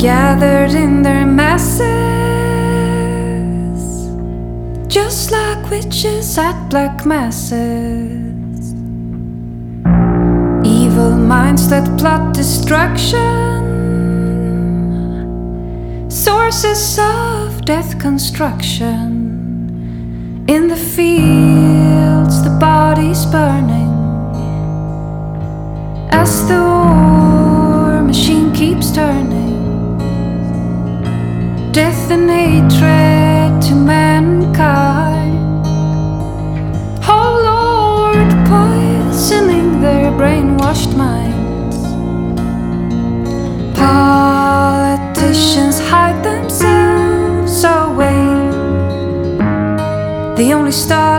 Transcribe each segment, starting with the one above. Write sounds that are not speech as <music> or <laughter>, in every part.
gathered in their masses, just like witches at black masses. Evil minds that plot destruction, sources of death construction. In the fields, the bodies burning as the war machine keeps turning. Death and hatred to mankind. Oh Lord, poisoning their brainwashed minds. Politicians hide themselves away. They only started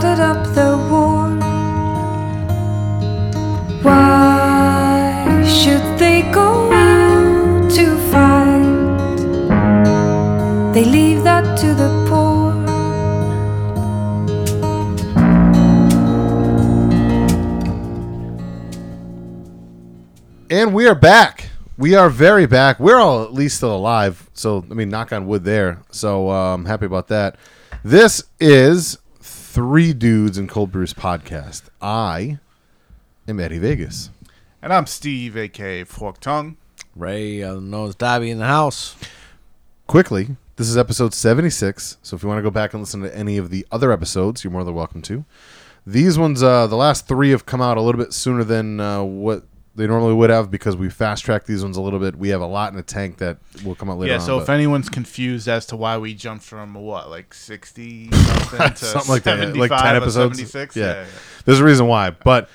And we are back. We are very back. We're all at least still alive. So, I mean, knock on wood there. So, uh, I'm happy about that. This is Three Dudes in Cold Brews podcast. I am Eddie Vegas. And I'm Steve, aka Fork Tongue. Ray, uh, knows Dobby in the house. Quickly, this is episode 76. So, if you want to go back and listen to any of the other episodes, you're more than welcome to. These ones, uh, the last three have come out a little bit sooner than uh, what they normally would have because we fast tracked these ones a little bit. We have a lot in the tank that will come out later Yeah, so but- if anyone's confused as to why we jumped from what, like 60 <laughs> something to something like that, like ten episodes. 76? Yeah. there's a reason why, but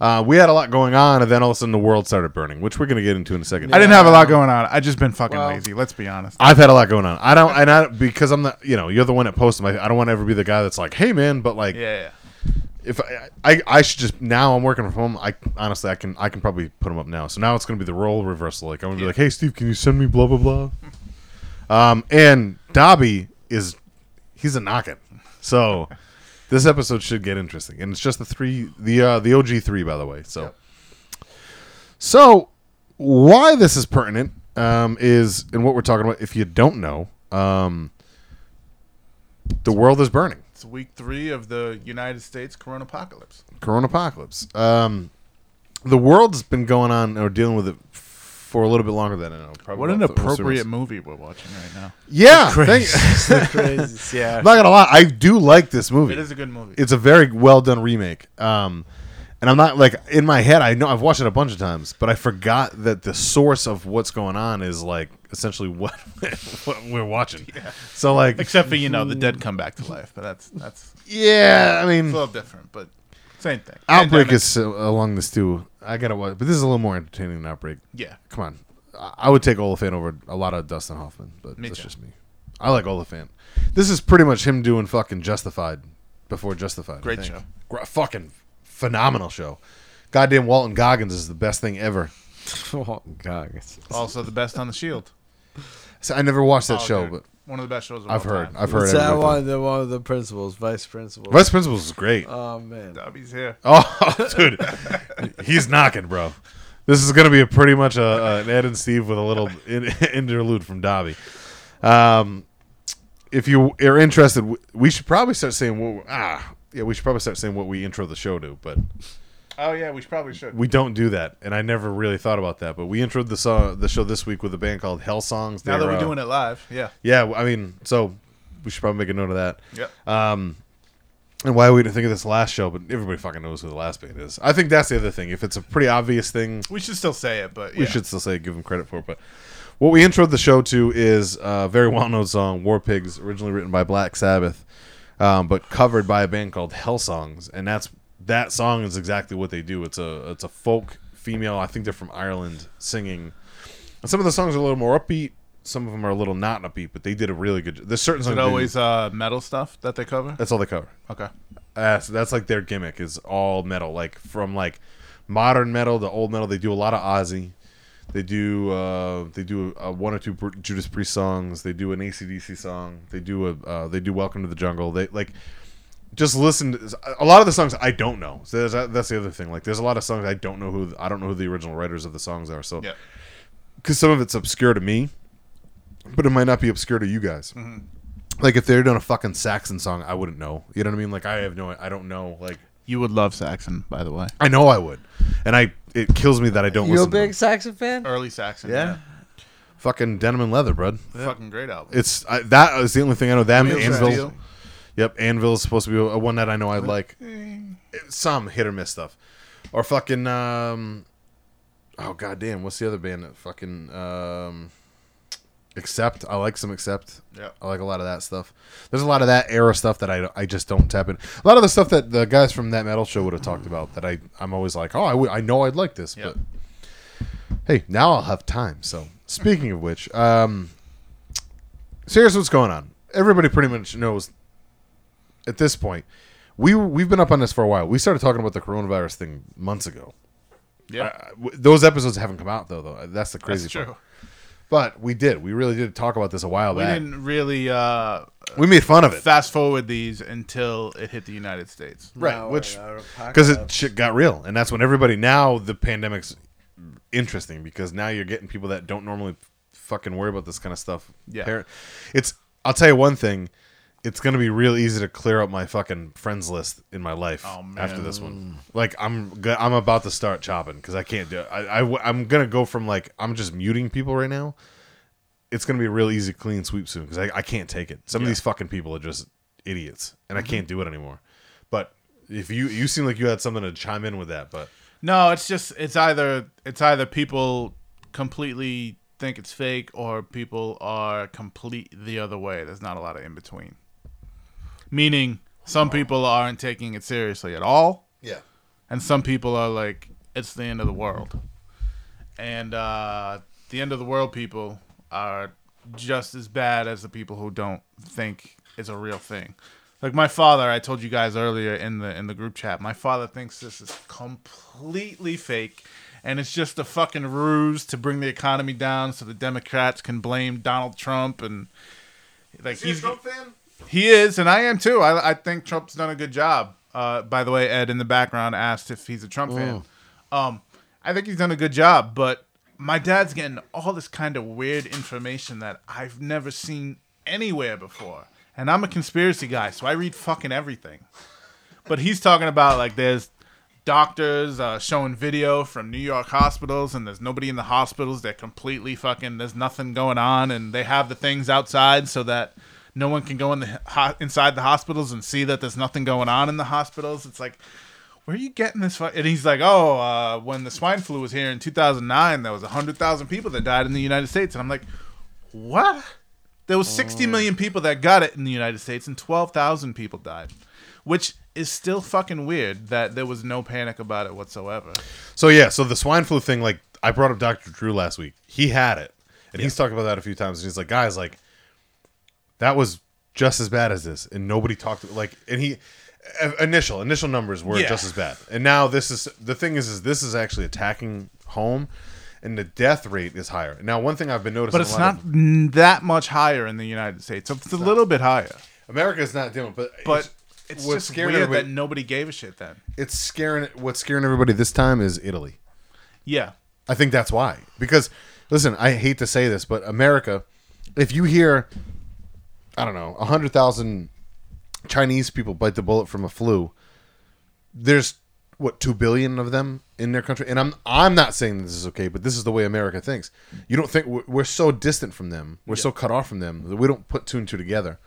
uh, we had a lot going on, and then all of a sudden the world started burning, which we're gonna get into in a second. I didn't have a lot going on. I just been fucking Well- lazy. Let's be honest. I've had a lot going on. I don't, and I because I'm the, you know, you're the one that posts them. I, I don't want to ever be the guy that's like, hey man, but like, Yeah, yeah. If I, I, I should just now I'm working from home. I honestly, I can, I can probably put them up now. So now it's gonna be the role reversal. Like I'm gonna be like, hey Steve, can you send me blah blah blah. Um, and Dobby is, he's a knockin'. So <laughs> this episode should get interesting, and it's just the three, the uh, the OG three, by the way. So, Yep. so why this is pertinent um, is, and what we're talking about. If you don't know, um, the world is burning. It's week three of the United States Corona apocalypse. Corona apocalypse. Um, the world's been going on or dealing with it for a little bit longer than I know. Probably What an about appropriate movie we're watching right now. Yeah, thank- Crazy. <laughs> yeah. I'm not gonna lie. I do like this movie. It is a good movie. It's a very well done remake. Um, and I'm not like in my head. I know I've watched it a bunch of times, but I forgot that the source of what's going on is like essentially <laughs> what what we're watching. Yeah. So like, Except for you know the dead come back to life, but that's that's yeah, I mean, it's a little different, but same thing. Outbreak Pandemic. is uh, along this too. I gotta watch, but this is a little more entertaining than Outbreak. yeah. Come on, I, would take Olyphant over a lot of Dustin Hoffman, but Me that's too. just me. I like Olyphant. This is pretty much him doing fucking Justified before Justified. Great show. Gra- fucking phenomenal show. Goddamn Walton Goggins is the best thing ever. oh, God. It's- Also the best on the Shield. So I never watched that Oh, show, dude, but one of the best shows. Of I've all heard. Time. I've heard. What's that everybody one? The one of the principals, vice principals. Vice Principals is great. Oh man. Dobby's here. Oh, <laughs> dude, he's knocking, bro. This is going to be a pretty much a, a, an Ed and Steve with a little in, <laughs> interlude from Dobby. Um, if you are interested, w- we should probably start saying what ah yeah we should probably start saying what we intro the show to, but Oh yeah, we probably should. we don't do that, and I never really thought about that. But we introed the song the show this week with a band called Hellsongs. now that They're, we're uh, doing it live, yeah. yeah, I mean, so we should probably make a note of that. Yep. Um, and why we didn't think of this last show, but everybody fucking knows who the last band is. I think that's the other thing. If it's a pretty obvious thing, we should still say it, but we should still say give them credit for it. But what we introed the show to is a very well known song, War Pigs, originally written by Black Sabbath, um, but covered by a band called Hellsongs, and that's that song is exactly what they do. It's a it's a folk female. I think they're from Ireland singing. And some of the songs are a little more upbeat. Some of them are a little not upbeat, but they did a really good. There's certain Is songs. it always uh, metal stuff that they cover? that's all they cover. Okay. Uh, so that's like their gimmick is all metal, like from like modern metal to old metal. They do a lot of Ozzy. They do uh, they do uh, one or two Judas Priest songs. They do an ACDC song. They do a uh, they do Welcome to the Jungle. They like just listen. To, a lot of the songs I don't know. So there's, that's the other thing. Like there's a lot of songs I don't know who I don't know who the original writers of the songs are. So Yeah. because some of it's obscure to me. but it might not be obscure to you guys. Mm-hmm. Like if they're doing a fucking Saxon song, I wouldn't know. You know what I mean? Like I have no, I don't know. Like You would love Saxon, by the way. I know I would, and I it kills me that I don't You a listen. to big them. Saxon fan? Early Saxon. Yeah. fucking denim and leather, bud. Fucking great album. It's I, that is the only thing I know. Them Wheels of Anvil. Steel. Yep, Anvil is supposed to be a, a one that I know I like. Some hit or miss stuff, or fucking um, oh goddamn, what's the other band that fucking um, Accept? I like some Accept. Yeah. I like a lot of that stuff. There's a lot of that era stuff that I, I just don't tap in. A lot of the stuff that the guys from that metal show would have talked about that I I'm always like, oh, I, w- I know I'd like this, Yep. but hey, now I'll have time. So speaking of which, um, so here's what's going on. Everybody pretty much knows at this point. We we've been up on this for a while. We started talking about the coronavirus thing months ago. Yeah. Uh, those episodes haven't come out though. Though that's the crazy That's part. True. But we did. We really did talk about this a while We back. We didn't really uh, we made fun of it. fast forward these until it hit the United States. Right, No, which we're not a because it shit got real, and that's when everybody now the pandemic's interesting because now you're getting people that don't normally fucking worry about this kind of stuff. Yeah. It's I'll tell you one thing, it's gonna be real easy to clear up my fucking friends list in my life Oh, after this one. Like I'm go- I'm about to start chopping because I can't do it. I, I am gonna go from like I'm just muting people right now. It's gonna be a real easy clean sweep soon because I, I can't take it. Some of these fucking people are just idiots, and Mm-hmm. I can't do it anymore. But if you you seem like you had something to chime in with that, but No, it's just it's either it's either people completely think it's fake or people are complete the other way. There's not a lot of in between. Meaning some people aren't taking it seriously at all, yeah, and some people are like it's the end of the world. And uh the end of the world people are just as bad as the people who don't think it's a real thing. Like my father, I told you guys earlier in the in the group chat, my father thinks this is completely fake and it's just a fucking ruse to bring the economy down so the Democrats can blame Donald Trump and like he's fan. He is, and I am too. I, I think Trump's done a good job. Uh, by the way, Ed in the background asked if he's a Trump fan. Um, I think he's done a good job, but my dad's getting all this kind of weird information that I've never seen anywhere before. And I'm a conspiracy guy, so I read fucking everything. But he's talking about like there's doctors uh, showing video from New York hospitals, and there's nobody in the hospitals. They're completely fucking. There's nothing going on, and they have the things outside so that no one can go in the ho- inside the hospitals and see that there's nothing going on in the hospitals. It's like, where are you getting this? Fu-? And he's like, oh, uh, when the swine flu was here in 2009, there was hundred thousand people that died in the United States, and I'm like, what? There was 60 million people that got it in the United States, and 12,000 people died, which is still fucking weird that there was no panic about it whatsoever. So yeah, so the swine flu thing, like I brought up Dr. Drew last week. He had it, and he's talked about that a few times. And he's like, guys, like that was just as bad as this, and nobody talked like. And he uh, initial initial numbers were Yeah. just as bad, and now this is the thing is is this is actually attacking home, and the death rate is higher. Now, one thing I've been noticing, But it's not of- that much higher in the United States. It's a little bit higher. America's not doing, but But it's what's just scaring weird that nobody gave a shit then. it's scaring. What's scaring everybody this time is Italy. Yeah. I think that's why. Because listen, I hate to say this, but America, if you hear, I don't know, a hundred thousand Chinese people bite the bullet from a flu, there's what two billion of them in their country, and I'm I'm not saying this is okay, but this is the way America thinks. You don't think we're, we're so distant from them, we're so cut off from them that we don't put two and two together,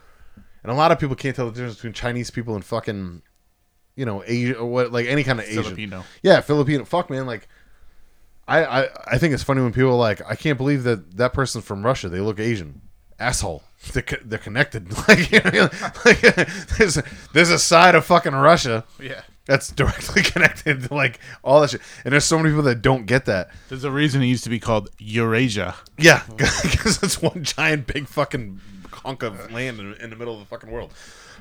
and a lot of people can't tell the difference between Chinese people and fucking, you know, Asia or what like any kind of Asian. Filipino. Yeah, Filipino. Fuck, man. Like, I, I, I think it's funny when people are like, I can't believe that that person's from Russia. They look Asian. Asshole. They're, they're connected. <laughs> Like, you know, like there's, there's a side of fucking Russia Yeah. that's directly <laughs> connected to like all that shit. And there's so many people that don't get that. There's a reason it used to be called Eurasia. Yeah, <laughs> because it's one giant big fucking hunk of land in, in the middle of the fucking world.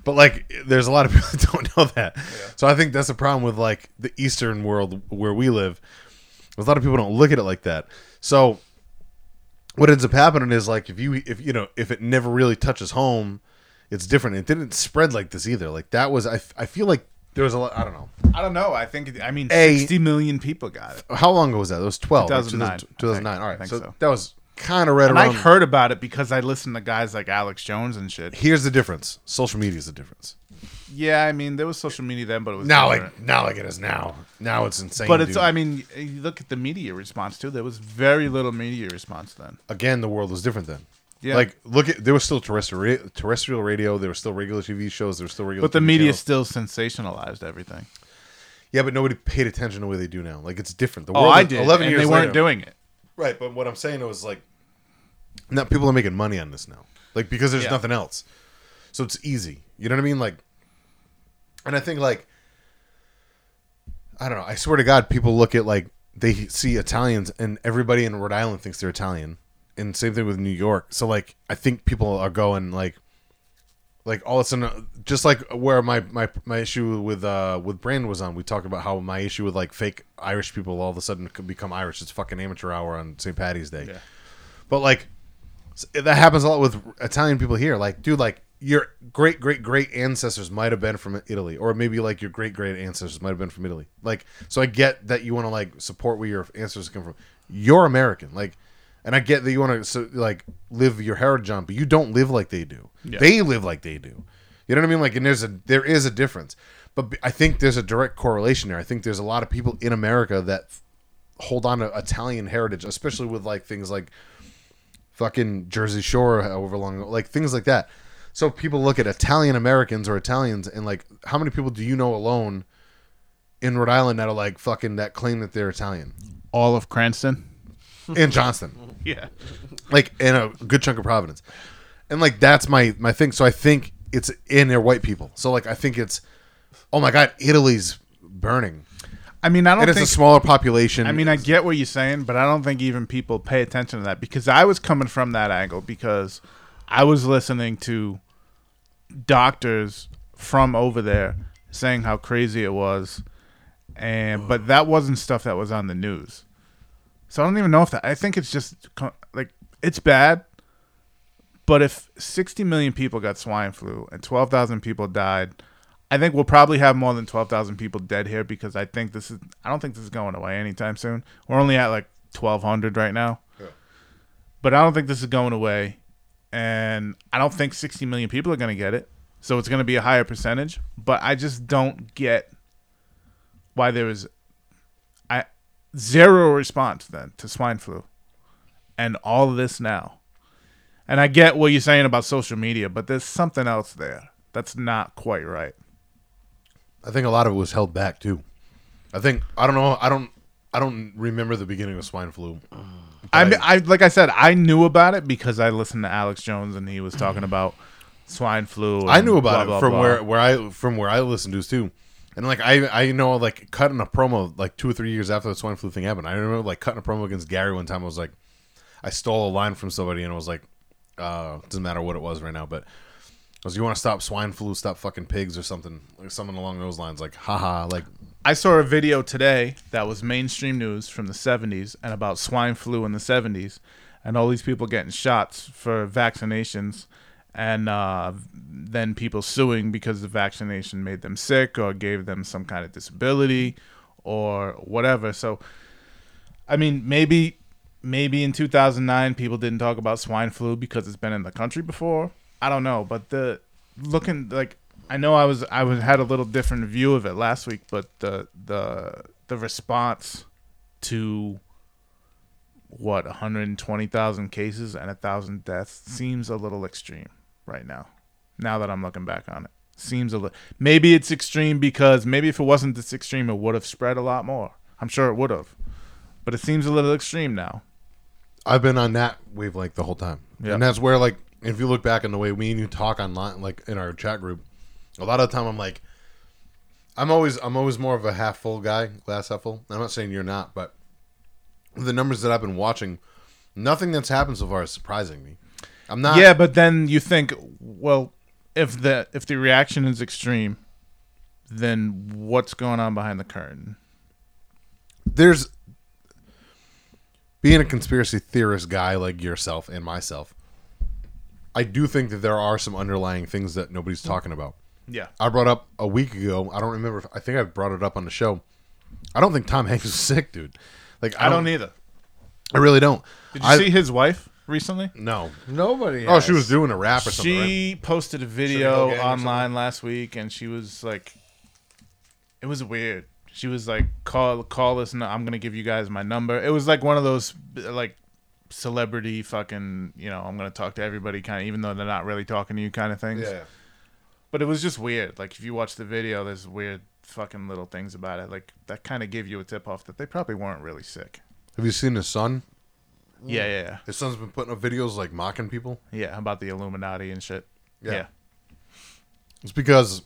But like, there's a lot of people that don't know that. Yeah. So I think that's a problem with like the Eastern world where we live. A lot of people don't look at it like that. So what ends up happening is like if you if you know if it never really touches home, it's different. It didn't spread like this either. Like that was I, I feel like there was a lot. I don't know I don't know. I think I mean A- 60 million people got it. how long ago was that. It was twelve. right? 2009, 2009. I All right, so, so. that was kind of read And I heard about it because I listened to guys like Alex Jones and shit. Here's the difference. Social media is the difference. Yeah, I mean there was social media then, but it was Now, different. like now, like it is now. Now it's insane. But it's dude. I mean you look at the media response too. There was very little media response then. again, the world was different then. Yeah. Like look at there was still terrestrial terrestrial radio. There were still regular TV shows. There were still regular. But the TV media channels. still sensationalized everything. yeah, but nobody paid attention the way they do now. Like it's different. The world Oh, world I did. Eleven and years they weren't later- doing it. Right, but what I'm saying was like, now people are making money on this now, like because there's Yeah. nothing else, so it's easy. You know what I mean? Like, and I think like, I don't know. I swear to God, people look at like they see Italians, and everybody in Rhode Island thinks they're Italian, and same thing with New York. So like, I think people are going like. Like all of a sudden, just like where my, my, my issue with uh with Brand was on, we talked about how my issue with like fake Irish people all of a sudden could become Irish. It's fucking amateur hour on St. Patty's Day. Yeah. But like that happens a lot with Italian people here. Like, dude, like your great great great ancestors might have been from Italy, or maybe like your great great ancestors might have been from Italy. Like, so I get that you want to like support where your ancestors come from. You're American, like, and I get that you want to so, like live your heritage on, but you don't live like they do. Yeah. They live like they do. You know what I mean? Like, and there's a there is a difference, but I think there's a direct correlation there. I think there's a lot of people in America that hold on to Italian heritage, especially with like things like fucking Jersey Shore, however long, like things like that. So people look at Italian Americans or Italians and like, how many people do you know alone in Rhode Island that are like fucking that claim that they're Italian? All of Cranston. <laughs> and Johnston, <laughs> Yeah. like in a good chunk of Providence, and like that's my my thing. So I think it's in their white people. So like I think it's, oh my god, Italy's burning, I mean, I don't and it's think a smaller population. I mean, I get what you're saying, but I don't think even people pay attention to that because I was coming from that angle because I was listening to doctors from over there saying how crazy it was, and but that wasn't stuff that was on the news. So I don't even know if that. I think it's just like it's bad, but if 60 million people got swine flu and 12,000 people died. I think we'll probably have more than twelve thousand people dead here because I think this is. I don't think this is going away anytime soon. We're only at like twelve hundred right now, but I don't think this is going away, and I don't think sixty million people are going to get it. So it's going to be a higher percentage. But I just don't get why there is, I zero response then to swine flu, and all of this now. And I get what you're saying about social media, but there's something else there that's not quite right. I think a lot of it was held back too. I think I don't know. I don't. I don't remember the beginning of swine flu. I like I said, I knew about it because I listened to Alex Jones and he was talking about swine flu. and I knew blah, about it blah, from blah. where where I from where I listened to too, and like I I know like cutting a promo like two or three years after the swine flu thing happened. I remember like cutting a promo against Gary one time. I was like, I stole a line from somebody and I was like, uh, doesn't matter what it was right now, but I was you want to stop swine flu, stop fucking pigs or something like something along those lines. Like haha, like I saw a video today that was mainstream news from the 70s and about swine flu in the 70s and all these people getting shots for vaccinations and uh, then people suing because the vaccination made them sick or gave them some kind of disability or whatever. So, I mean, maybe maybe in 2009 people didn't talk about swine flu because it's been in the country before. I don't know, but the looking like I know I was I was had a little different view of it last week, but the the the response to what 120,000 cases and a thousand deaths seems a little extreme right now. Now that I'm looking back on it, seems a little. Maybe it's extreme because maybe if it wasn't this extreme, it would have spread a lot more. I'm sure it would have, but it seems a little extreme now. I've been on that wavelength the whole time, Yeah. and that's where like if you look back on the way we and you talk online, like in our chat group, a lot of the time I'm like, I'm always I'm always more of a half full guy, glass half full. I'm not saying you're not, but the numbers that I've been watching, nothing that's happened so far is surprising me. I'm not. yeah, but then you think, well, if the if the reaction is extreme, then what's going on behind the curtain? there's being a conspiracy theorist guy like yourself and myself. I do think that there are some underlying things that nobody's talking about. Yeah, I brought up a week ago. I don't remember. If, I think I brought it up on the show. I don't think Tom Hanks is <laughs> sick, dude. Like I don't either. I really don't. Did you I, see his wife recently? No. Nobody. Oh, she was doing a rap or something. right? She posted a video Hill Gang or online last week, and she was like, "It was weird." She was like, "Call, call this. I'm gonna give you guys my number." It was like one of those like celebrity fucking, you know, I'm gonna talk to everybody kind of, even though they're not really talking to you kind of things. Yeah. But it was just weird. Like if you watch the video, there's weird fucking little things about it. Like that kind of give you a tip off that they probably weren't really sick. Have you seen his son? Yeah, yeah, yeah. His son's been putting up videos like mocking people. Yeah, about the Illuminati and shit. Yeah. It's because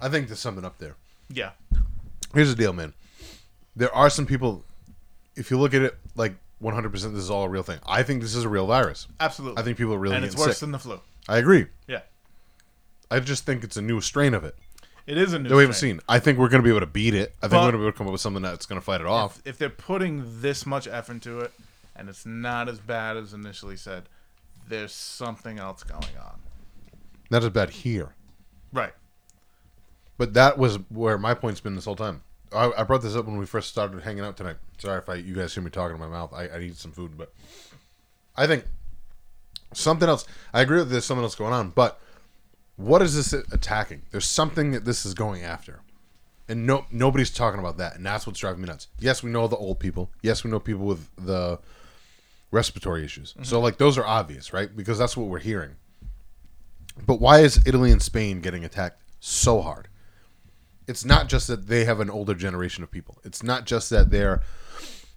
I think there's something up there. Yeah. Here's the deal, man. There are some people. If you look at it like 100, percent this is all a real thing. I think this is a real virus. Absolutely. I think people are really and it's worse sick. than the flu. I agree. Yeah. I just think it's a new strain of it It is a new that we haven't strain. seen. I think we're going to be able to beat it. I think But- we're going to be able to come up with something that's going to fight it off. if, if they're putting this much effort into it and it's not as bad as initially said, there's something else going on. Not as bad here, Right. but that was where my point's been this whole time. I, I brought this up when we first started hanging out tonight. Sorry if I, you guys hear me talking in my mouth. I, I need some food, but I think something else. I agree that there's something else going on, but what is this attacking? There's something that this is going after, and no nobody's talking about that, and that's what's driving me nuts. Yes, we know the old people. Yes, we know people with the respiratory issues. So mm-hmm. like those are obvious, right? Because that's what we're hearing. But why is Italy and Spain getting attacked so hard? It's not just that they have an older generation of people. It's not just that they're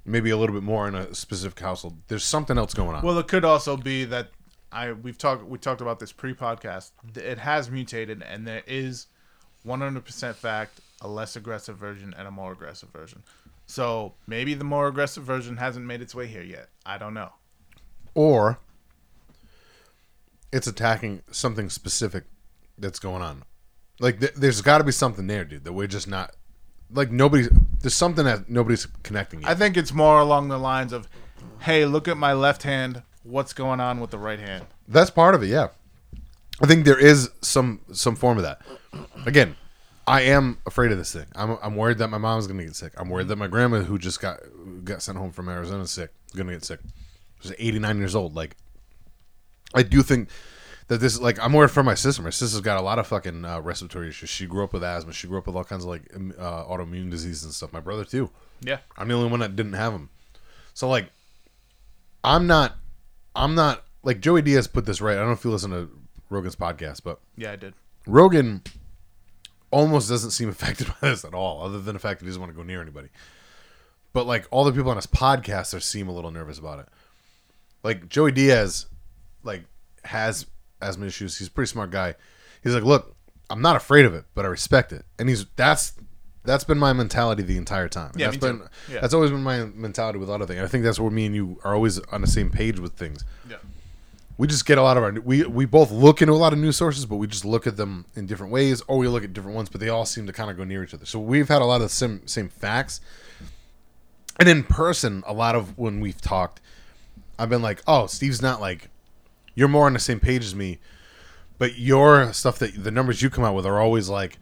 maybe a little bit more in a specific household. There's something else going on. Well, it could also be that I we've talked we talked about this pre-podcast. It has mutated, and there is 100% fact a less aggressive version and a more aggressive version. So maybe the more aggressive version hasn't made its way here yet. I don't know. or it's attacking something specific that's going on. Like th- there's got to be something there, dude. That we're just not like nobody's. There's something that nobody's connecting. Yet. I think it's more along the lines of, "Hey, look at my left hand. What's going on with the right hand?" That's part of it, yeah. I think there is some some form of that. Again, I am afraid of this thing. I'm I'm worried that my mom's gonna get sick. I'm worried that my grandma, who just got got sent home from Arizona, sick, is gonna get sick. She's 89 years old. Like, I do think that this like I'm worried for my sister. My sister's got a lot of fucking uh, respiratory issues. She grew up with asthma. She grew up with all kinds of like uh, autoimmune diseases and stuff. My brother too. Yeah. I'm the only one that didn't have them. So like, I'm not, I'm not like Joey Diaz put this right. I don't know if you listen to Rogan's podcast, but Yeah, I did. Rogan almost doesn't seem affected <laughs> by this at all, other than the fact that he doesn't want to go near anybody. But like all the people on his podcast are seem a little nervous about it. Like Joey Diaz, like has asthma issues. He's a pretty smart guy. He's like, look, I'm not afraid of it, but I respect it. And he's that's that's been my mentality the entire time. Yeah, that's me been too. Yeah. that's always been my mentality with a lot of things. I think that's where me and you are always on the same page with things Yeah. we just get a lot of our we we both look into a lot of news sources, but we just look at them in different ways, or we look at different ones, but they all seem to kind of go near each other. So we've had a lot of the same same facts, and in person, a lot of when we've talked, I've been like, "Oh, Steve's not like you're more on the same page as me," but your stuff that the numbers you come out with are always like.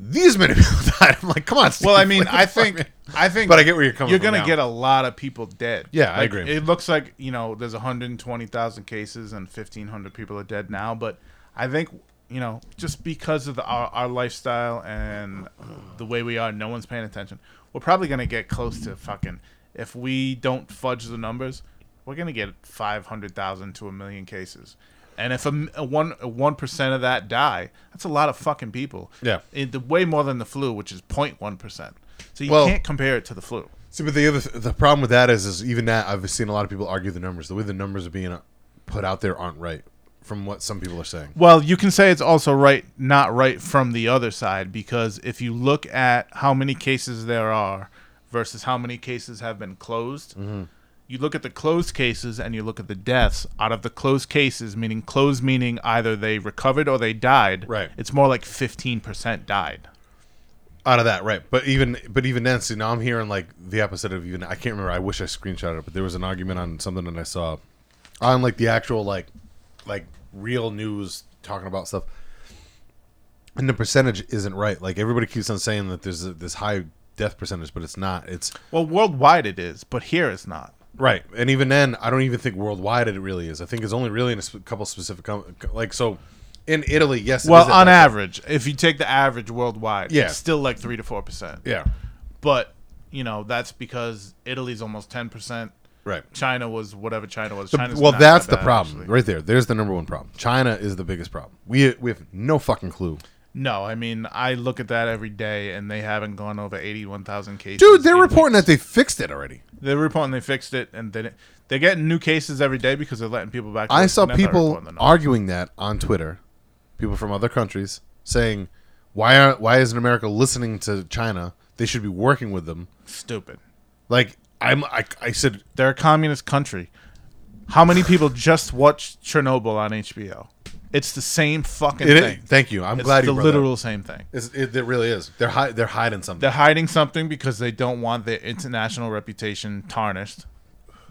These many people died. I'm like, come on. Steve. Well, I mean, I think? I think, But I get where you're coming You're gonna now. get a lot of people dead. Yeah, I agree. It looks like you know there's 120,000 cases and 1,500 people are dead now, but I think you know just because of the, our our lifestyle and the way we are, no one's paying attention. We're probably gonna get close to fucking. If we don't fudge the numbers, we're gonna get 500,000 to a million cases. And if a, a one one percent of that die, that's a lot of fucking people. Yeah. it, the, way more than the flu, which is 0.1 percent. So you Well- can't compare it to the flu. See, but the other the problem with that is, is even that I've seen a lot of people argue the numbers. The way the numbers are being put out there aren't right, from what some people are saying. Well, you can say it's also right, not right from the other side, because if you look at how many cases there are versus how many cases have been closed, Mm-hmm. You look at the closed cases and you look at the deaths. Out of the closed cases, meaning closed meaning either they recovered or they died, Right. It's more like 15% died. Out of that, right? But even but even then, see now I'm hearing like the opposite of even. I can't remember. I wish I screenshot it, but there was an argument on something that I saw on like the actual like like real news talking about stuff, and the percentage isn't right. Like everybody keeps on saying that there's a, this high death percentage, but it's not. It's Well, worldwide it is, but here it's not. Right, and even then, I don't even think worldwide it really is. I think it's only really in a sp- couple specific, com- like so. In Italy, yes. it Well, is at on that- average, if you take the average worldwide, Yeah. it's still like three to four percent. yeah, But you know that's because Italy's almost ten percent. right. China was whatever China was. The- China's well, not that's that the bad, problem actually. right there. There's the number one problem. China is the biggest problem. We we have no fucking clue, No, I mean I look at that every day, and they haven't gone over eighty-one thousand cases. dude. They're reporting weeks. that they fixed it already. They're reporting they fixed it, and they they're getting new cases every day because they're letting people back. I saw and they're not people reporting the numbers. arguing that on Twitter, people from other countries saying, "Why aren't why isn't America listening to China? They should be working with them." Stupid. Like I'm, I, I said, They're a communist country. How many people just watched Chernobyl on HBO? It's the same fucking it, thing. thank you. I'm it's glad the you that up. literal same thing. It, it really is. They're hi- they're hiding something. They're hiding something because they don't want their international reputation tarnished.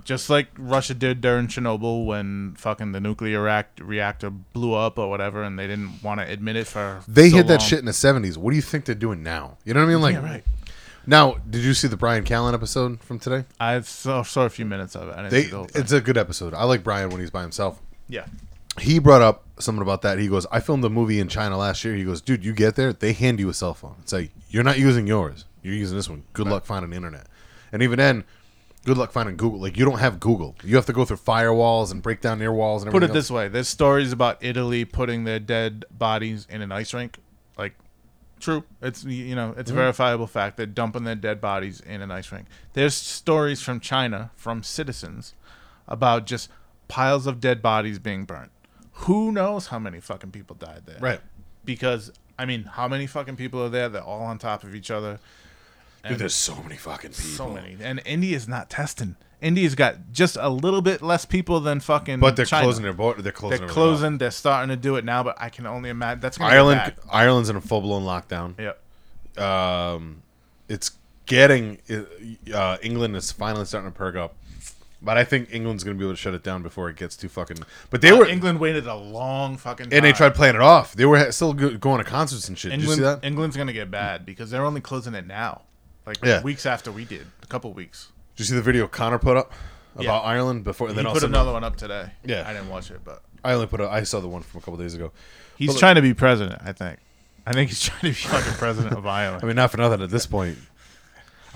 Just like Russia did during Chernobyl when fucking the nuclear react- reactor blew up or whatever, and they didn't want to admit it for. they so hid that long. shit in the 70s. What do you think they're doing now? You know what I mean? Like, Yeah, right. now, did you see the Bryan Callen episode from today? I saw, saw a few minutes of it. They, the it's a good episode. I like Bryan when he's by himself. yeah. He brought up something about that. He goes, I filmed a movie in China last year. He goes, dude, you get there, they hand you a cell phone. It's like, you're not using yours. You're using this one. Good luck finding the internet. And even then, good luck finding Google. Like, you don't have Google. You have to go through firewalls and break down their walls and Put it this way: there's stories about Italy putting their dead bodies in an ice rink. Like, true. It's you know it's a verifiable fact. They're dumping their dead bodies in an ice rink. There's stories from China from citizens about just piles of dead bodies being burnt. Who knows how many fucking people died there? Right. Because I mean, how many fucking people are there? They're all on top of each other. Dude, there's so many fucking people. So many. And India's not testing. India's got just a little bit less people than fucking. But they're China. closing their border. They're closing. They're closing. They're starting to do it now, but I can only imagine that's gonna Ireland. Ireland's in a full blown lockdown. Yep. Um, it's getting uh, England is finally starting to perk up, but I think England's going to be able to shut it down before it gets too fucking. But they Uh, were England waited a long fucking. Time. and they tried playing it off. They were still going to concerts and shit. Did you England, see that? England's gonna get bad because they're only closing it now, like Yeah. weeks after we did, a couple weeks. Did you see the video Conor put up about Yeah. Ireland before? And then He put another one up today. Yeah. I didn't watch it, but I only put. A, I saw the one from a couple days ago. he's But- trying to be president. I think. I think he's <laughs> trying to be fucking president of <laughs> Ireland. I mean, not for nothing at this point.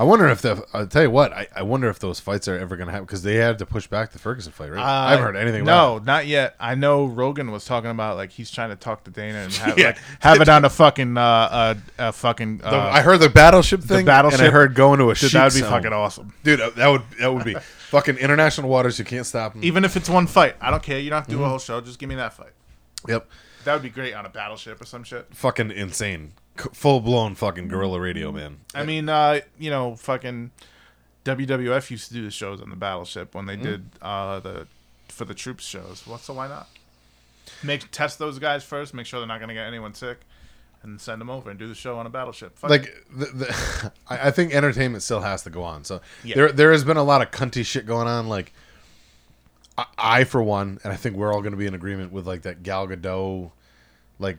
I wonder if the. I'll tell you what. I, I wonder if those fights are ever going to happen because they had to push back the Ferguson fight, right? I haven't heard anything. No, not yet. I know Rogan was talking about like he's trying to talk to Dana and <laughs> have, Yeah. like, have it on a fucking uh, uh, uh fucking. Uh. The- I heard the battleship thing. battleship- And I heard going to a dude, sheep that would be zone. fucking awesome. dude. uh, That would that would be <laughs> fucking international waters. You can't stop them. Even if it's one fight, I don't care. You don't have to do Mm-hmm. a whole show. Just give me that fight. Yep, That would be great on a battleship or some shit. fucking insane, full blown fucking guerrilla radio, man. I mean, uh, you know, fucking WWF used to do the shows on the battleship when they Mm-hmm. did uh, the for the troops shows. What? So why not? Make test those guys first. Make sure they're not going to get anyone sick, and send them over and do the show on a battleship. Fuck. Like the, the, <laughs> I, I think entertainment still has to go on. So Yeah. there there has been a lot of cunty shit going on. Like I, I for one, and I think we're all going to be in agreement with like that Gal Gadot, like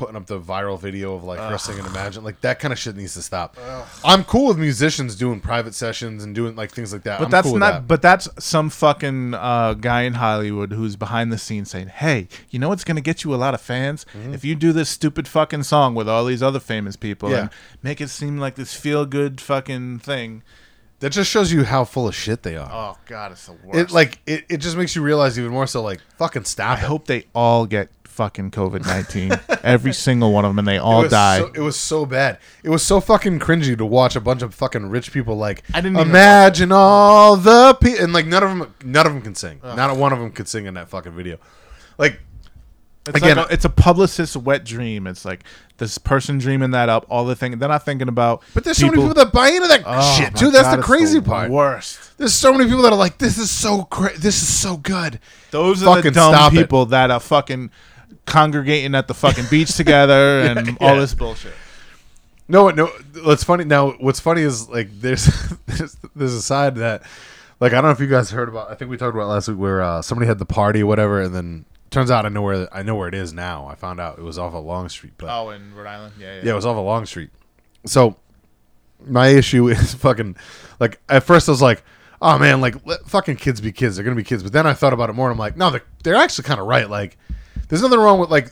putting up the viral video of like her singing Imagine. Like that kind of shit needs to stop. I'm cool with musicians doing private sessions and doing like things like that. But I'm that's cool with not. that. But that's some fucking uh, guy in Hollywood who's behind the scenes saying, "Hey, you know what's gonna get you a lot of fans Mm-hmm. if you do this stupid fucking song with all these other famous people Yeah. and make it seem like this feel good fucking thing." that just shows you how full of shit they are. Oh God, it's the worst. it like it, it just makes you realize even more so like fucking stop I it. hope they all get fucking COVID nineteen. Every single one of them, and they It all was die. So, it was so bad. It was so fucking cringy to watch a bunch of fucking rich people like I didn't imagine all the people and like none of them none of them can sing. Not one of them could sing in that fucking video. Like It's Again, like a, it's a publicist's wet dream. It's like this person dreaming that up. All the thing they're not thinking about. but there's so many people that buy into that Oh, shit too. That's God, the crazy part. Worst. There's so many people that are like this is so cra- this is so good. Those are the Fucking dumb stop it. people that are fucking congregating at the fucking beach together <laughs> and all yeah. this bullshit. No, no. What's funny now? What's funny is like there's <laughs> there's, there's a side that like I don't know if you guys heard about. I think we talked about last week where uh, somebody had the party or whatever, and then turns out I know where I know where it is now. I found out it was off of Long Street, but Oh, in Rhode Island, yeah, yeah. yeah, it was off of Long Street. So my issue <laughs> is fucking like at first I was like, oh man, like let fucking kids be kids. They're gonna be kids. But then I thought about it more. and I'm like, no, they're they're actually kind of right. Like, there's nothing wrong with like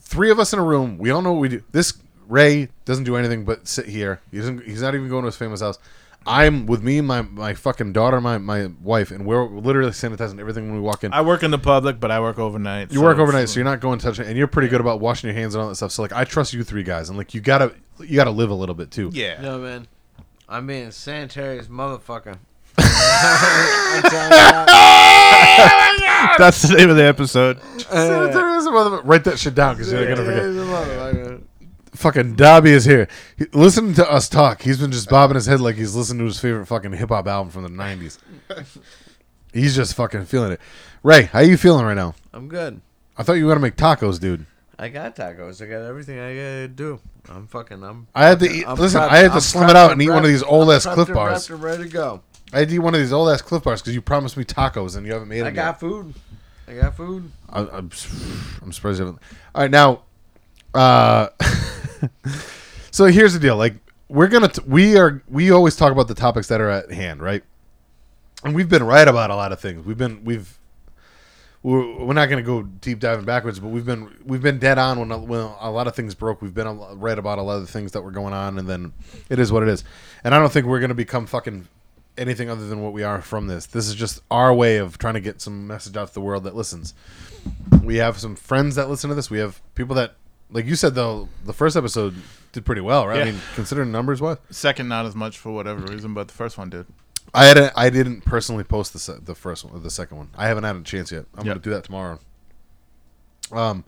three of us in a room. We all know what we do. This Ray doesn't do anything but sit here. He doesn't. He's not even going to his famous house. I'm with me, my my fucking daughter, my my wife, and we're literally sanitizing everything when we walk in. I work in the public, but I work overnight. You work overnight, so you're not going to touch it, and you're pretty good about washing your hands and all that stuff. So like, I trust you three guys, and like, you gotta you gotta live a little bit too. yeah. No man, I'm being sanitary as motherfucker. I'm telling you that. That's the name of the episode. Uh, Sanitary is. Write that shit down because you're gonna forget. Sanitary as a motherfucker. Fucking Dobby is here. He, listen to us talk. He's been just bobbing his head like he's listening to his favorite fucking hip hop album from the '90s. <laughs> He's just fucking feeling it. Ray, how you feeling right now? I'm good. I thought you were gonna make tacos, dude. I got tacos. I got everything I gotta do. I'm fucking. I'm. I had to eat. I'm listen, prepped- I had to I'm slim prepped it out and and eat one of these old ass I'm Clif bars. prepped and ready to go. I eat one of these old ass Clif bars because you promised me tacos and you haven't made them I got yet. food. I got food. I, I'm, I'm surprised you haven't. All right, now, uh, <laughs> so here's the deal. Like, we're gonna, t- we are, we always talk about the topics that are at hand, right? And we've been right about a lot of things. We've been, we've, we're, we're not gonna go deep diving backwards, but we've been, we've been dead on when, a- when a lot of things broke. We've been a- right about a lot of the things that were going on, and then it is what it is. And I don't think we're gonna become fucking anything other than what we are from this. This is just our way of trying to get some message out to the world that listens. We have some friends that listen to this. We have people that, like you said, though, the first episode did pretty well, right? I mean, considering numbers, what Second, not as much for whatever reason, but the first one did. I had, a, I didn't personally post the se- the first one, or the second one. I haven't had a chance yet. I'm Yep. gonna do that tomorrow. Um,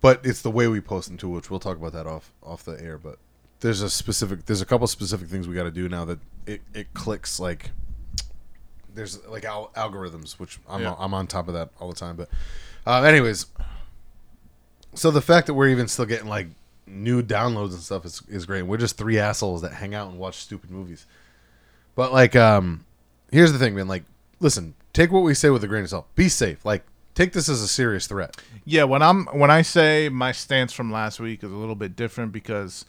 but it's the way we post them too, which we'll talk about that off off the air. But there's a specific, there's a couple specific things we got to do now that it, it clicks like. There's like al- algorithms, which I'm Yeah. I'm on top of that all the time. But, uh, anyways, so the fact that we're even still getting like new downloads and stuff is is great. We're just three assholes that hang out and watch stupid movies. But like, um, here's the thing, man. Like, listen, take what we say with a grain of salt. Be safe. Like, take this as a serious threat. Yeah, when I'm when I say my stance from last week is a little bit different because,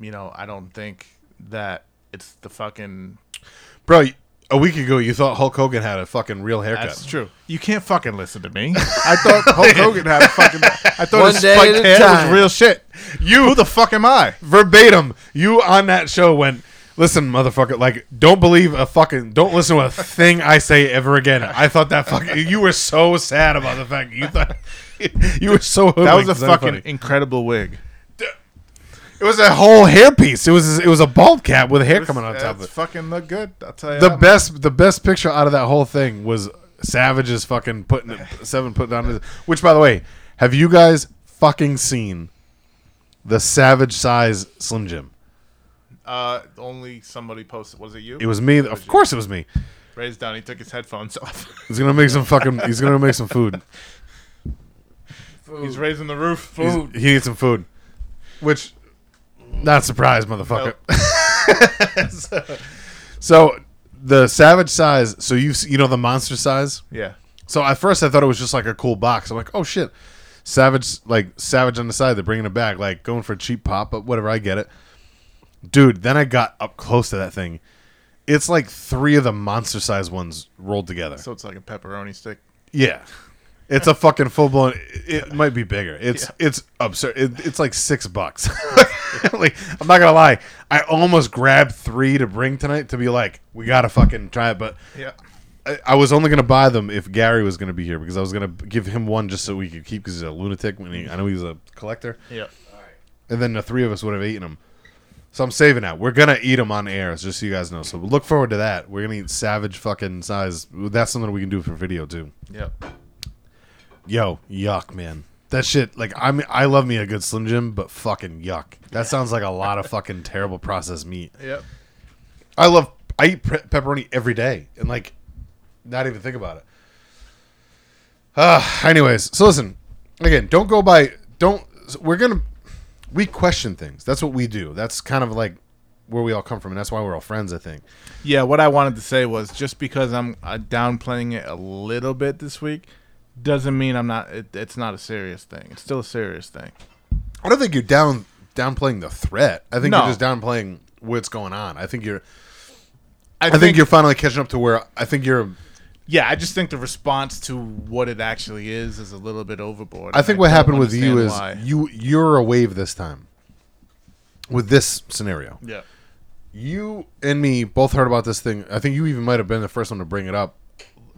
you know, I don't think that it's the fucking. Bro, a week ago you thought Hulk Hogan had a fucking real haircut. That's true. You can't fucking listen to me. <laughs> I thought Hulk <laughs> Hogan had a fucking. I thought One his day spiked at a hair time. was real shit. You Who the fuck am I? verbatim, you on that show went, listen, motherfucker, like, don't believe a fucking, don't listen to a <laughs> thing I say ever again. I thought that fucking, you were so sad about the fact you thought, you were so That was a hoodwinked. It's not fucking funny. incredible wig. It was a whole hairpiece. It was, it was a bald cap with hair coming on top of it. fucking look good. I'll tell you. the that. best the best picture out of that whole thing was Savage's fucking putting it, <laughs> seven put down his which by the way, have you guys fucking seen the Savage size Slim Jim? Uh, only somebody posted. Was it you? It was me. Of course it was me. Raised down. He took his headphones <laughs> off. He's gonna make some fucking he's gonna make some food. He's raising the roof. He's- he needs some food. Which not surprised, motherfucker. <laughs> so, so the Savage size, so you you know the monster size? Yeah. So at first I thought it was just like a cool box. I'm like, oh shit, Savage like Savage on the side. They're bringing it back, like going for a cheap pop, but whatever. I get it, dude. Then I got up close to that thing. It's like three of the monster size ones rolled together. So it's like a pepperoni stick. Yeah, it's a fucking full blown. It might be bigger. It's it's absurd. It, it's like six bucks. <laughs> like I'm not gonna lie. I almost grabbed three to bring tonight to be like, we gotta fucking try it, but. Yeah. I, I was only gonna buy them if Gary was gonna be here because I was gonna give him one just so we could keep because he's a lunatic. When he, I know he's a collector, Yeah. and then the three of us would have eaten them. So I'm saving that. We're gonna eat them on air, just so you guys know. So look forward to that. We're gonna eat savage fucking size. That's something we can do for video too. Yeah. Yo, yuck, man. That shit, like I mean, I love me a good Slim Jim, but fucking yuck. That sounds like a lot of <laughs> fucking terrible processed meat. Yep. I love. I eat pe- pepperoni every day, and like, not even think about it. Uh, anyways, so listen. Again, don't go by. Don't. We're gonna. We question things. That's what we do. That's kind of like where we all come from, and that's why we're all friends. I think. Yeah, what I wanted to say was just because I'm uh, downplaying it a little bit this week doesn't mean I'm not. It, it's not a serious thing. It's still a serious thing. I don't think you're down downplaying the threat. I think No. you're just downplaying what's going on. I think you're. I, I think, you're finally catching up to where I think you're. Yeah, I just think the response to what it actually is is a little bit overboard. I and think what don't happened with you is understand why. you you're a wave this time. With this scenario, yeah, you and me both heard about this thing. I think you even might have been the first one to bring it up.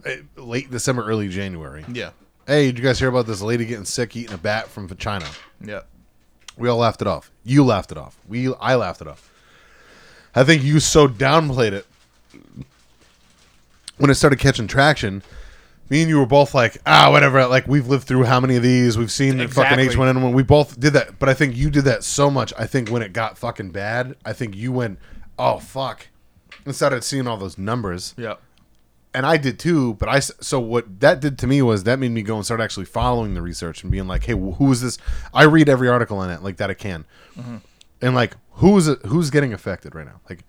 Eh, Late December, early January. yeah, Hey, did you guys hear about this lady getting sick eating a bat from China? yeah. We all laughed it off. You laughed it off. We I laughed it off. I think you so downplayed it when it started catching traction. Me and you were both like, ah, whatever. Like we've lived through how many of these? We've seen the Exactly. fucking H1N1. We both did that, but I think you did that so much. I think when it got fucking bad, I think you went, oh fuck, and started seeing all those numbers Yeah. And I did too. But I so what that did to me was that made me go and start actually following the research and being like, hey, who is this? I read every article on it like that I can, and like who's it, who's getting affected right now? Like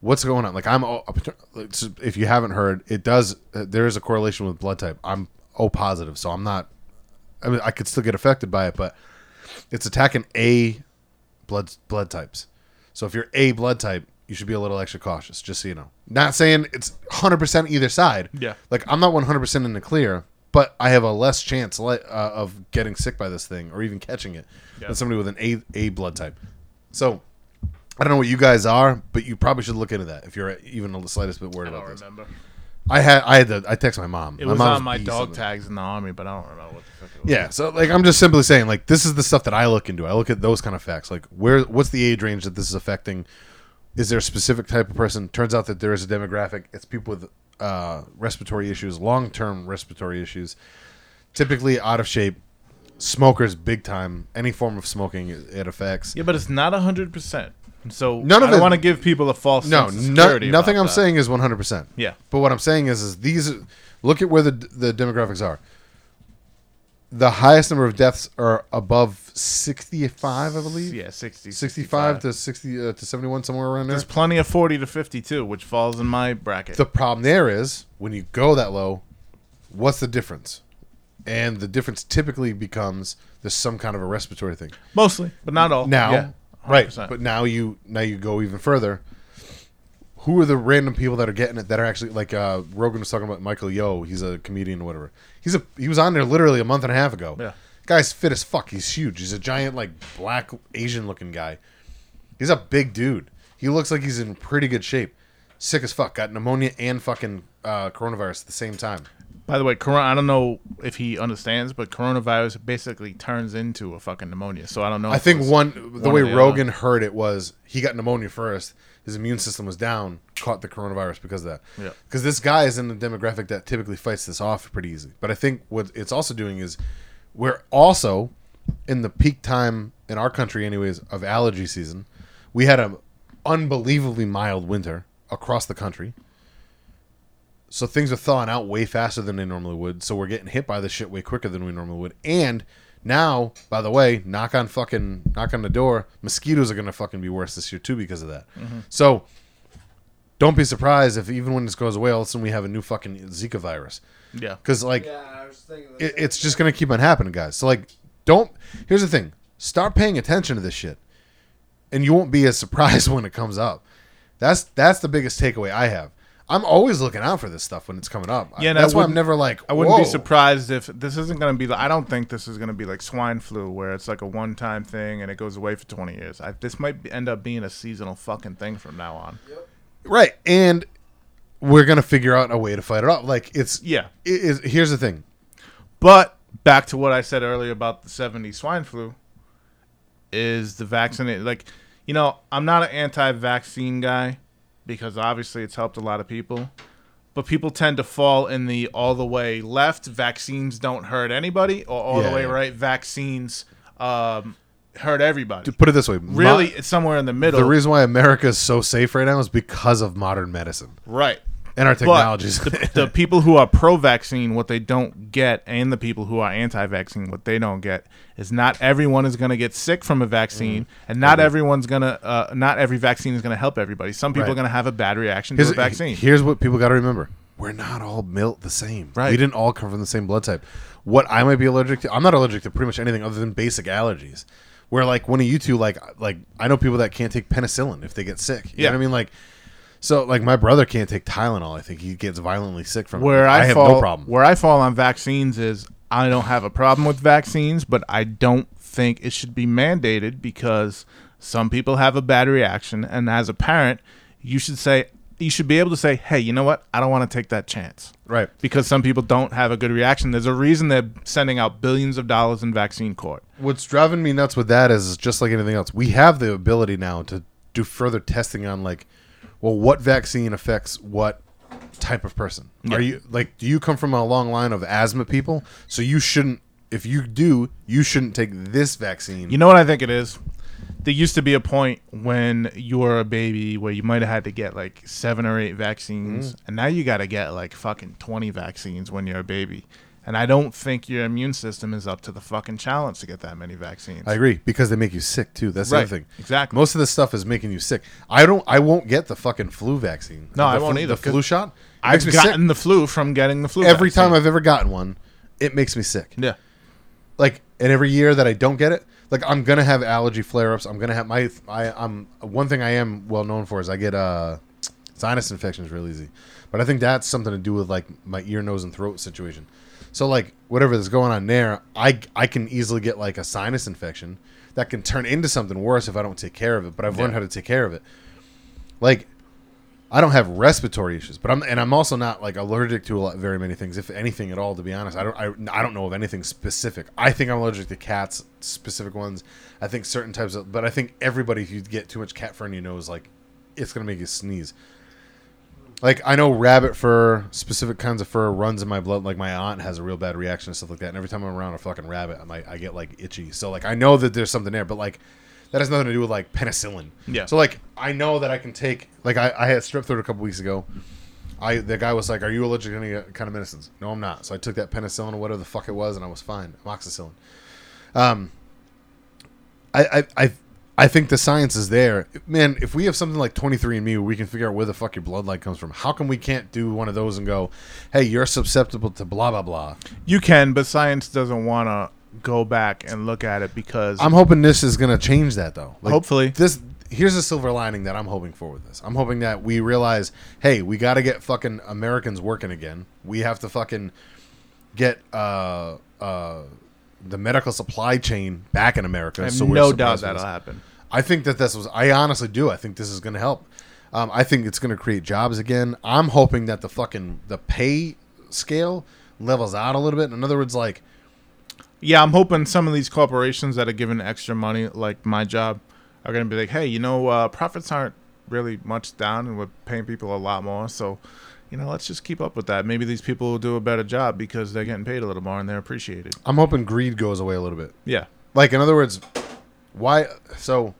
what's going on? Like I'm if you haven't heard, it does uh, there is a correlation with blood type. I'm O positive, so I'm not. I mean, I could still get affected by it, but it's attacking A blood blood types. So if you're A blood type, you should be a little extra cautious, just so you know. Not saying it's 100% either side. Yeah. Like I'm not 100% in the clear, but I have a less chance uh, of getting sick by this thing or even catching it Yeah. than somebody with an A A blood type. So I don't know what you guys are, but you probably should look into that if you're even the slightest bit worried I about this. remember. I had I had to I text my mom. It my was mom on my dog tags in the army, but I don't remember what the fuck it was. Yeah, so like I'm just simply saying like this is the stuff that I look into. I look at those kind of facts. Like where what's the age range that this is affecting? Is there a specific type of person? Turns out that there is a demographic. It's people with uh, respiratory issues, long term respiratory issues, typically out of shape, smokers big time. Any form of smoking it affects. Yeah, but it's not hundred percent. So None of I it- want to give people a false No, no nothing I'm that. saying is 100. percent Yeah, But what I'm saying is, is these look at where the the demographics are. The highest number of deaths are above 65, I believe. yeah, 60, 65 to 60 uh, to 71 somewhere around there. There's plenty of forty to fifty-two, which falls in my bracket. The problem there is when you go that low, what's the difference? And the difference typically becomes there's some kind of a respiratory thing. Mostly, but not all. Now, Yeah, right, 100%. but now you now you go even further. Who are the random people that are getting it that are actually like uh, Rogan was talking about Michael Yo, he's a comedian or whatever. He's a he was on there literally a month and a half ago. Yeah. Guy's fit as fuck. He's huge. He's a giant like black Asian looking guy. He's a big dude. He looks like he's in pretty good shape. Sick as fuck. Got pneumonia and fucking uh, coronavirus at the same time. By the way, corona, I don't know if he understands, but coronavirus basically turns into a fucking pneumonia. So I don't know. I think one the one way or the Rogan heard it was he got pneumonia first. His immune system was down, caught the coronavirus because of that. Yeah. Because this guy is in the demographic that typically fights this off pretty easy. But I think what it's also doing is we're also in the peak time in our country, anyways, of allergy season. We had an unbelievably mild winter across the country. So things are thawing out way faster than they normally would. So we're getting hit by this shit way quicker than we normally would. And now, by the way, knock on fucking knock on the door. Mosquitoes are gonna fucking be worse this year too because of that. Mm-hmm. So don't be surprised if even when this goes away, all of a sudden we have a new fucking Zika virus. Yeah. Because like Yeah, I was thinking. it, it's just gonna keep on happening, guys. So like, don't. Here's the thing: start paying attention to this shit, and you won't be as <laughs> surprised when it comes up. That's that's the biggest takeaway I have. I'm always looking out for this stuff when it's coming up. Yeah, I that's why I'm never like. I wouldn't be surprised if this isn't going to be. Like, I don't think this is going to be like swine flu, where it's like a one-time thing and it goes away for 20 years. I, this might be, end up being a seasonal fucking thing from now on. Right, and we're gonna figure out a way to fight it off. Like it's Yeah, It is, here's the thing. but back to what I said earlier about the 70s swine flu is the vaccinated. Like, you know, I'm not an anti-vaccine guy because obviously it's helped a lot of people. But people tend to fall in the all the way left. Vaccines don't hurt anybody, or all Yeah, the way yeah. right. Vaccines um, hurt everybody. To put it this way, really, mo- it's somewhere in the middle. the reason why America is so safe right now is because of modern medicine right. And our technologies. the, <laughs> the people who are pro-vaccine, what they don't get, and the people who are anti-vaccine, what they don't get, is not everyone is going to get sick from a vaccine, Mm-hmm. and not everyone's gonna, uh, not every vaccine is going to help everybody. Some people Right. are going to have a bad reaction to Here's, a vaccine. here's what people got to remember: we're not all built the same. Right. We didn't all come from the same blood type. What I might be allergic to, I'm not allergic to pretty much anything other than basic allergies. Where like one of you two, like like I know people that can't take penicillin if they get sick. You Yeah. know what I mean? Like, So like my brother can't take Tylenol. I think he gets violently sick from Where it. I, have fall, no problem. Where I fall on vaccines is I don't have a problem with vaccines, but I don't think it should be mandated because some people have a bad reaction, and as a parent, you should say you should be able to say, "Hey, you know what? I don't want to take that chance." Right. Because some people don't have a good reaction. There's a reason they're sending out billions of dollars in vaccine court. What's driving me nuts with that is just like anything else. We have the ability now to do further testing on like, well, what vaccine affects what type of person. Are you like? Do you come from a long line of asthma people? So you shouldn't. If you do, you shouldn't take this vaccine. You know what I think it is? There used to be a point when you were a baby where you might have had to get like seven or eight vaccines, Mm-hmm. and now you got to get like fucking 20 vaccines when you're a baby. And I don't think your immune system is up to the fucking challenge to get that many vaccines. I agree because they make you sick too. That's the other thing. exactly. Most of this stuff is making you sick. I don't. I won't get the fucking flu vaccine. No, The I won't flu- either, The flu shot. I've me sick. gotten the flu from getting the flu. every vaccine. time I've ever gotten one, it makes me sick. yeah, like and every year that I don't get it, like I'm gonna have allergy flare ups. I'm gonna have my I, I'm one thing I am well known for is I get uh sinus infections real easy, but I think that's something to do with like my ear, nose, and throat situation. So like whatever is going on there, I I can easily get like a sinus infection that can turn into something worse if I don't take care of it. But I've learned how to take care of it. Like I don't have respiratory issues, but I'm and I'm also not like allergic to a lot, very many things, if anything at all. To be honest, I don't I, I don't know of anything specific. I think I'm allergic to cats, specific ones. I think certain types of, but I think everybody, if you get too much cat fur in your nose, like it's gonna make you sneeze. Like I know rabbit fur, specific kinds of fur runs in my blood. Like my aunt has a real bad reaction and stuff like that. And every time I'm around a fucking rabbit, I'm like, I get like itchy. So like I know that there's something there, but like that has nothing to do with like penicillin. Yeah. So like I know that I can take like I, I had strep throat a couple weeks ago. I the guy was like, "Are you allergic to any kind of medicines?" No, I'm not. So I took that penicillin or whatever the fuck it was, and I was fine. Amoxicillin. Um. I I I, I think the science is there, man. If we have something like 23andMe, where we can figure out where the fuck your bloodline comes from, how come we can't do one of those and go, "Hey, you're susceptible to blah blah blah." you can, but science doesn't want to go back and look at it because I'm hoping this is going to change that though. Like, Hopefully. this here's a silver lining that I'm hoping for with this. I'm hoping that we realize, hey, we got to get fucking Americans working again. We have to fucking get uh uh the medical supply chain back in America. I have so we're no doubt that'll happen. I think that this was. I honestly do. I think this is going to help. Um, I think it's going to create jobs again. I'm hoping that the fucking the pay scale levels out a little bit. In other words, like Yeah, I'm hoping some of these corporations that are giving extra money, like my job, are going to be like, hey, you know, uh, profits aren't really much down and we're paying people a lot more. So, you know, let's just keep up with that. Maybe these people will do a better job because they're getting paid a little more and they're appreciated. I'm hoping greed goes away a little bit. Yeah. Like in other words, why? So,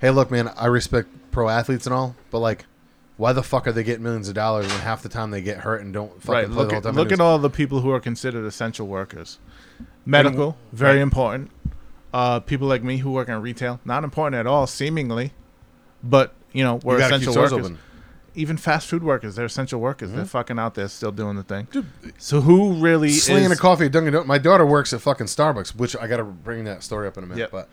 hey, look, man, I respect pro athletes and all, but like, why the fuck are they getting millions of dollars when half the time they get hurt and don't fucking Right. play Look at, look anyways? at all the people who are considered essential workers. Medical, very right. important. Uh, people like me who work in retail, not important at all, seemingly. But, you know, we're You essential workers. open. Even fast food workers, they're essential workers. They're fucking out there still doing the thing. Dude, So who really slinging is? a coffee at Dunkin' Donuts. My daughter works at fucking Starbucks, which I got to bring that story up in a minute. Yep.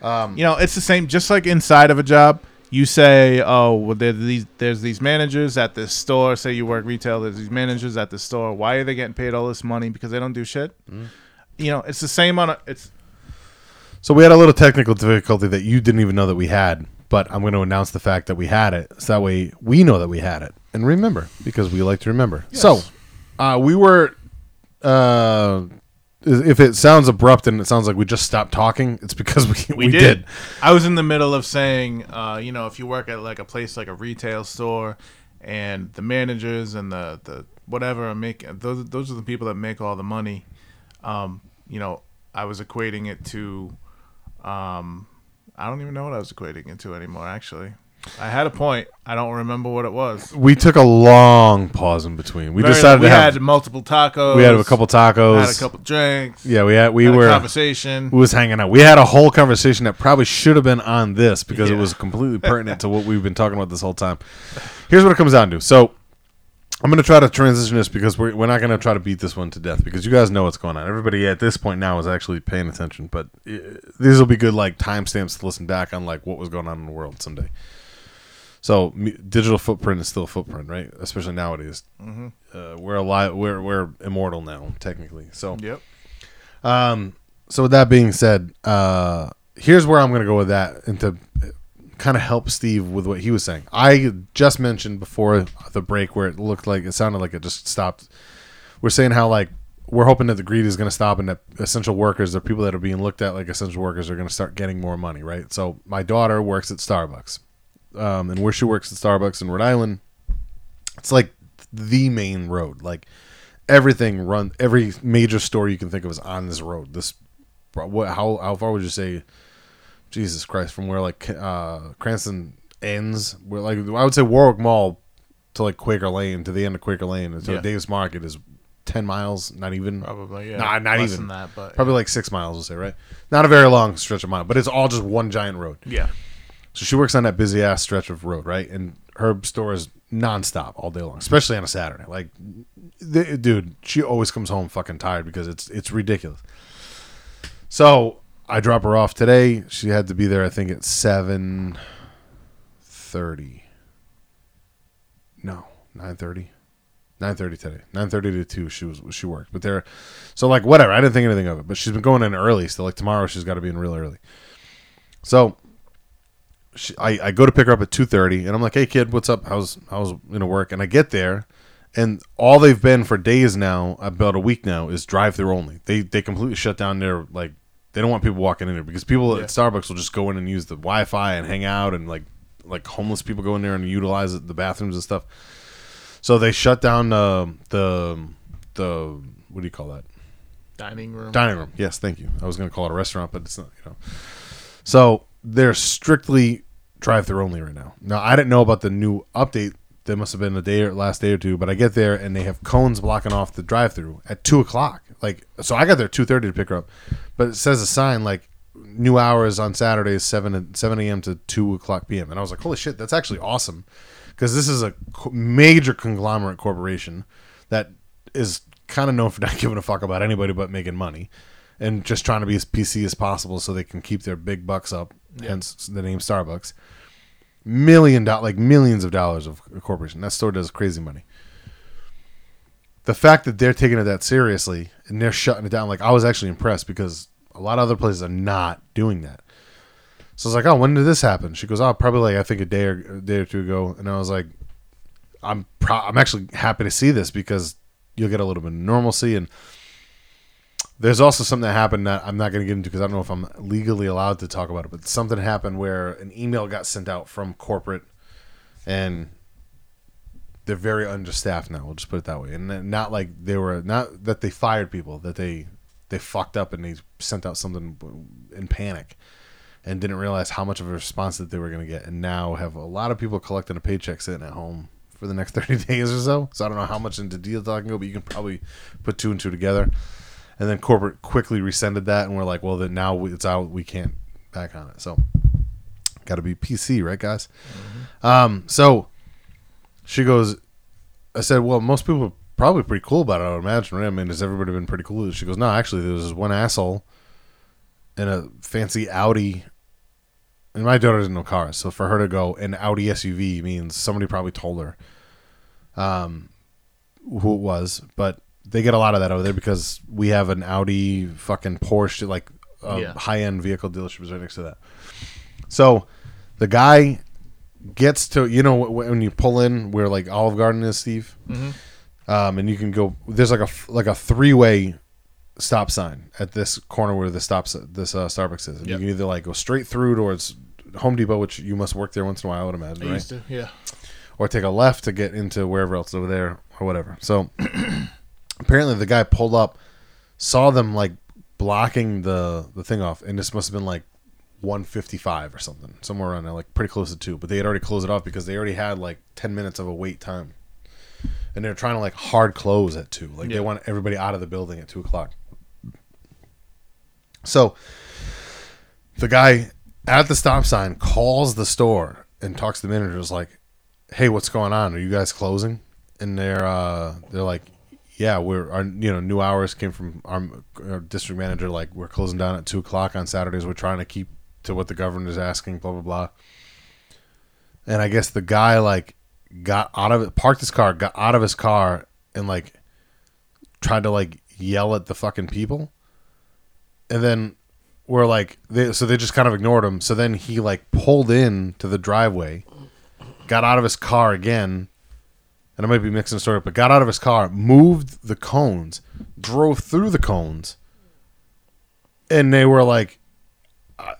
But um, you know, it's the same. Just like inside of a job, you say, "Oh, well, there these there's these managers at this store. Say you work retail. There's these managers at the store. Why are they getting paid all this money? Because they don't do shit. Mm-hmm. You know, it's the same on a. It's So we had a little technical difficulty that you didn't even know that we had, but I'm going to announce the fact that we had it, so that way we know that we had it and remember because we like to remember. So uh, we were. Uh, if it sounds abrupt and it sounds like we just stopped talking, it's because we <laughs> we, we, did. did. I was in the middle of saying, uh, you know, if you work at like a place like a retail store, and the managers and the the whatever are making those those are the people that make all the money. Um, you know, I was equating it to, um, I don't even know what I was equating it to anymore. Actually, I had a point. I don't remember what it was. We took a long pause in between. We Very- decided we to have had multiple tacos. we had a couple tacos. Had a couple drinks. Yeah, we had we had a were conversation. we was hanging out. We had a whole conversation that probably should have been on this because it Yeah. was completely <laughs> pertinent to what we've been talking about this whole time. Here's what it comes down to. So I'm going to try to transition this because we're, we're not going to try to beat this one to death because you guys know what's going on. Everybody at this point now is actually paying attention, but uh, these will be good like timestamps to listen back on like what was going on in the world someday. So me, digital footprint is still a footprint, right? Especially nowadays. Uh, we're alive. We're we're immortal now, technically. So Yep. um, so with that being said, uh, here's where I'm going to go with that, and to kind of help Steve with what he was saying. I just mentioned before the break where it looked like it sounded like it just stopped. We're saying how like we're hoping that the greed is going to stop and that essential workers, the people that are being looked at like essential workers, are going to start getting more money, right? So my daughter works at Starbucks, um, and where she works at Starbucks in Rhode Island, it's like the main road, like everything run every major store you can think of is on this road. This what how how far would you say? Jesus Christ, from where like uh, Cranston ends, where like I would say Warwick Mall to like Quaker Lane to the end of Quaker Lane and so Yeah. Davis Market is ten miles, not even Probably. Yeah. Not Less even. that, but probably like six miles. We'll say right, not a very long stretch of mile, but it's all just one giant road. yeah. So she works on that busy ass stretch of road, right? And her store is nonstop all day long, especially on a Saturday. Like, th- dude, she always comes home fucking tired because it's it's ridiculous. So I drop her off today. She had to be there, I think, at seven thirty. No, nine thirty. Nine thirty today. Nine thirty to two. She was she worked, but there. So like whatever. I didn't think anything of it. But she's been going in early. So like tomorrow she's got to be in real early. So she, I, I go to pick her up at 2.30 and i'm like hey kid what's up how's how's you know work and i get there and all they've been for days now about a week now is drive through only they they completely shut down their like they don't want people walking in there because people Yeah. at starbucks will just go in and use the wi-fi and hang out and like like homeless people go in there and utilize the bathrooms and stuff so they shut down the the the what do you call that Dining room. dining room. Yes, thank you. I was going to call it a restaurant, but it's not. You know, so they're strictly drive-through only right now. Now I didn't know about the new update. That must have been a day or last day or two. But I get there and they have cones blocking off the drive-through at two o'clock. Like so, I got there two thirty to pick her up, but it says a sign like new hours on Saturdays seven seven a.m. to two o'clock p.m. And I was like, holy shit, that's actually awesome because this is a co- major conglomerate corporation that is kind of known for <laughs> not giving a fuck about anybody but making money and just trying to be as PC as possible so they can keep their big bucks up. Hence the name Starbucks. Million dot like millions of dollars of a corporation. That store does crazy money. The fact that they're taking it that seriously and they're shutting it down, like I was actually impressed because a lot of other places are not doing that. So I was like, "Oh, when did this happen?" She goes, "Oh, probably like I think a day or a day or two ago." And I was like, "I'm pro- I'm actually happy to see this because you'll get a little bit of normalcy and there's also something that happened that I'm not going to get into because I don't know if I'm legally allowed to talk about it, but something happened where an email got sent out from corporate and they're very understaffed now. We'll just put it that way. And not like they were not that they fired people, that they they fucked up and they sent out something in panic and didn't realize how much of a response that they were going to get and now have a lot of people collecting a paycheck sitting at home for the next <laughs> 30 days or so. So I don't know how much into deal I can go, but you can probably put two and two together. And then corporate quickly rescinded that, and we're like, well, then now it's out. We can't back on it. So, got to be PC, right, guys? Um, so she goes, I said, well, most people probably pretty cool about it, I would imagine, right? I mean, has everybody been pretty cool? She goes, no, actually, there was this one asshole in a fancy Audi. And my daughter doesn't know cars, so for her to go an Audi SUV means somebody probably told her um, who it was. But they get a lot of that over there because we have an Audi fucking Porsche, like a Yeah. high end vehicle dealership is right next to that. So the guy gets to you know when you pull in where like Olive Garden is, Steve, um, and you can go. There's like a like a three way stop sign at this corner where the stops this uh, Starbucks is. And You can either like go straight through towards Home Depot, which you must work there once in a while, I would imagine, I right? used to. Yeah. or take a left to get into wherever else over there or whatever. So <clears throat> apparently the guy pulled up, saw them like blocking the the thing off, and this must have been like 155 or something, somewhere around there, like pretty close to two. But they had already closed it off because they already had like 10 minutes of a wait time, and they're trying to like hard close at two. Like Yeah. they want everybody out of the building at two o'clock. So the guy at the stop sign calls the store and talks to the manager. Is like, "Hey, what's going on? Are you guys closing?" And they're uh, they're like, "Yeah, we're our you know new hours came from our, our district manager. Like we're closing down at two o'clock on Saturdays. We're trying to keep to what the governor's asking. Blah blah blah." and I guess the guy like got out of it, parked his car, got out of his car, and like tried to like yell at the fucking people, and then we're like, they, so they just kind of ignored him. So then he like pulled in to the driveway, got out of his car again, and I might be mixing the story, up, but got out of his car, moved the cones, drove through the cones, and they were like, uh,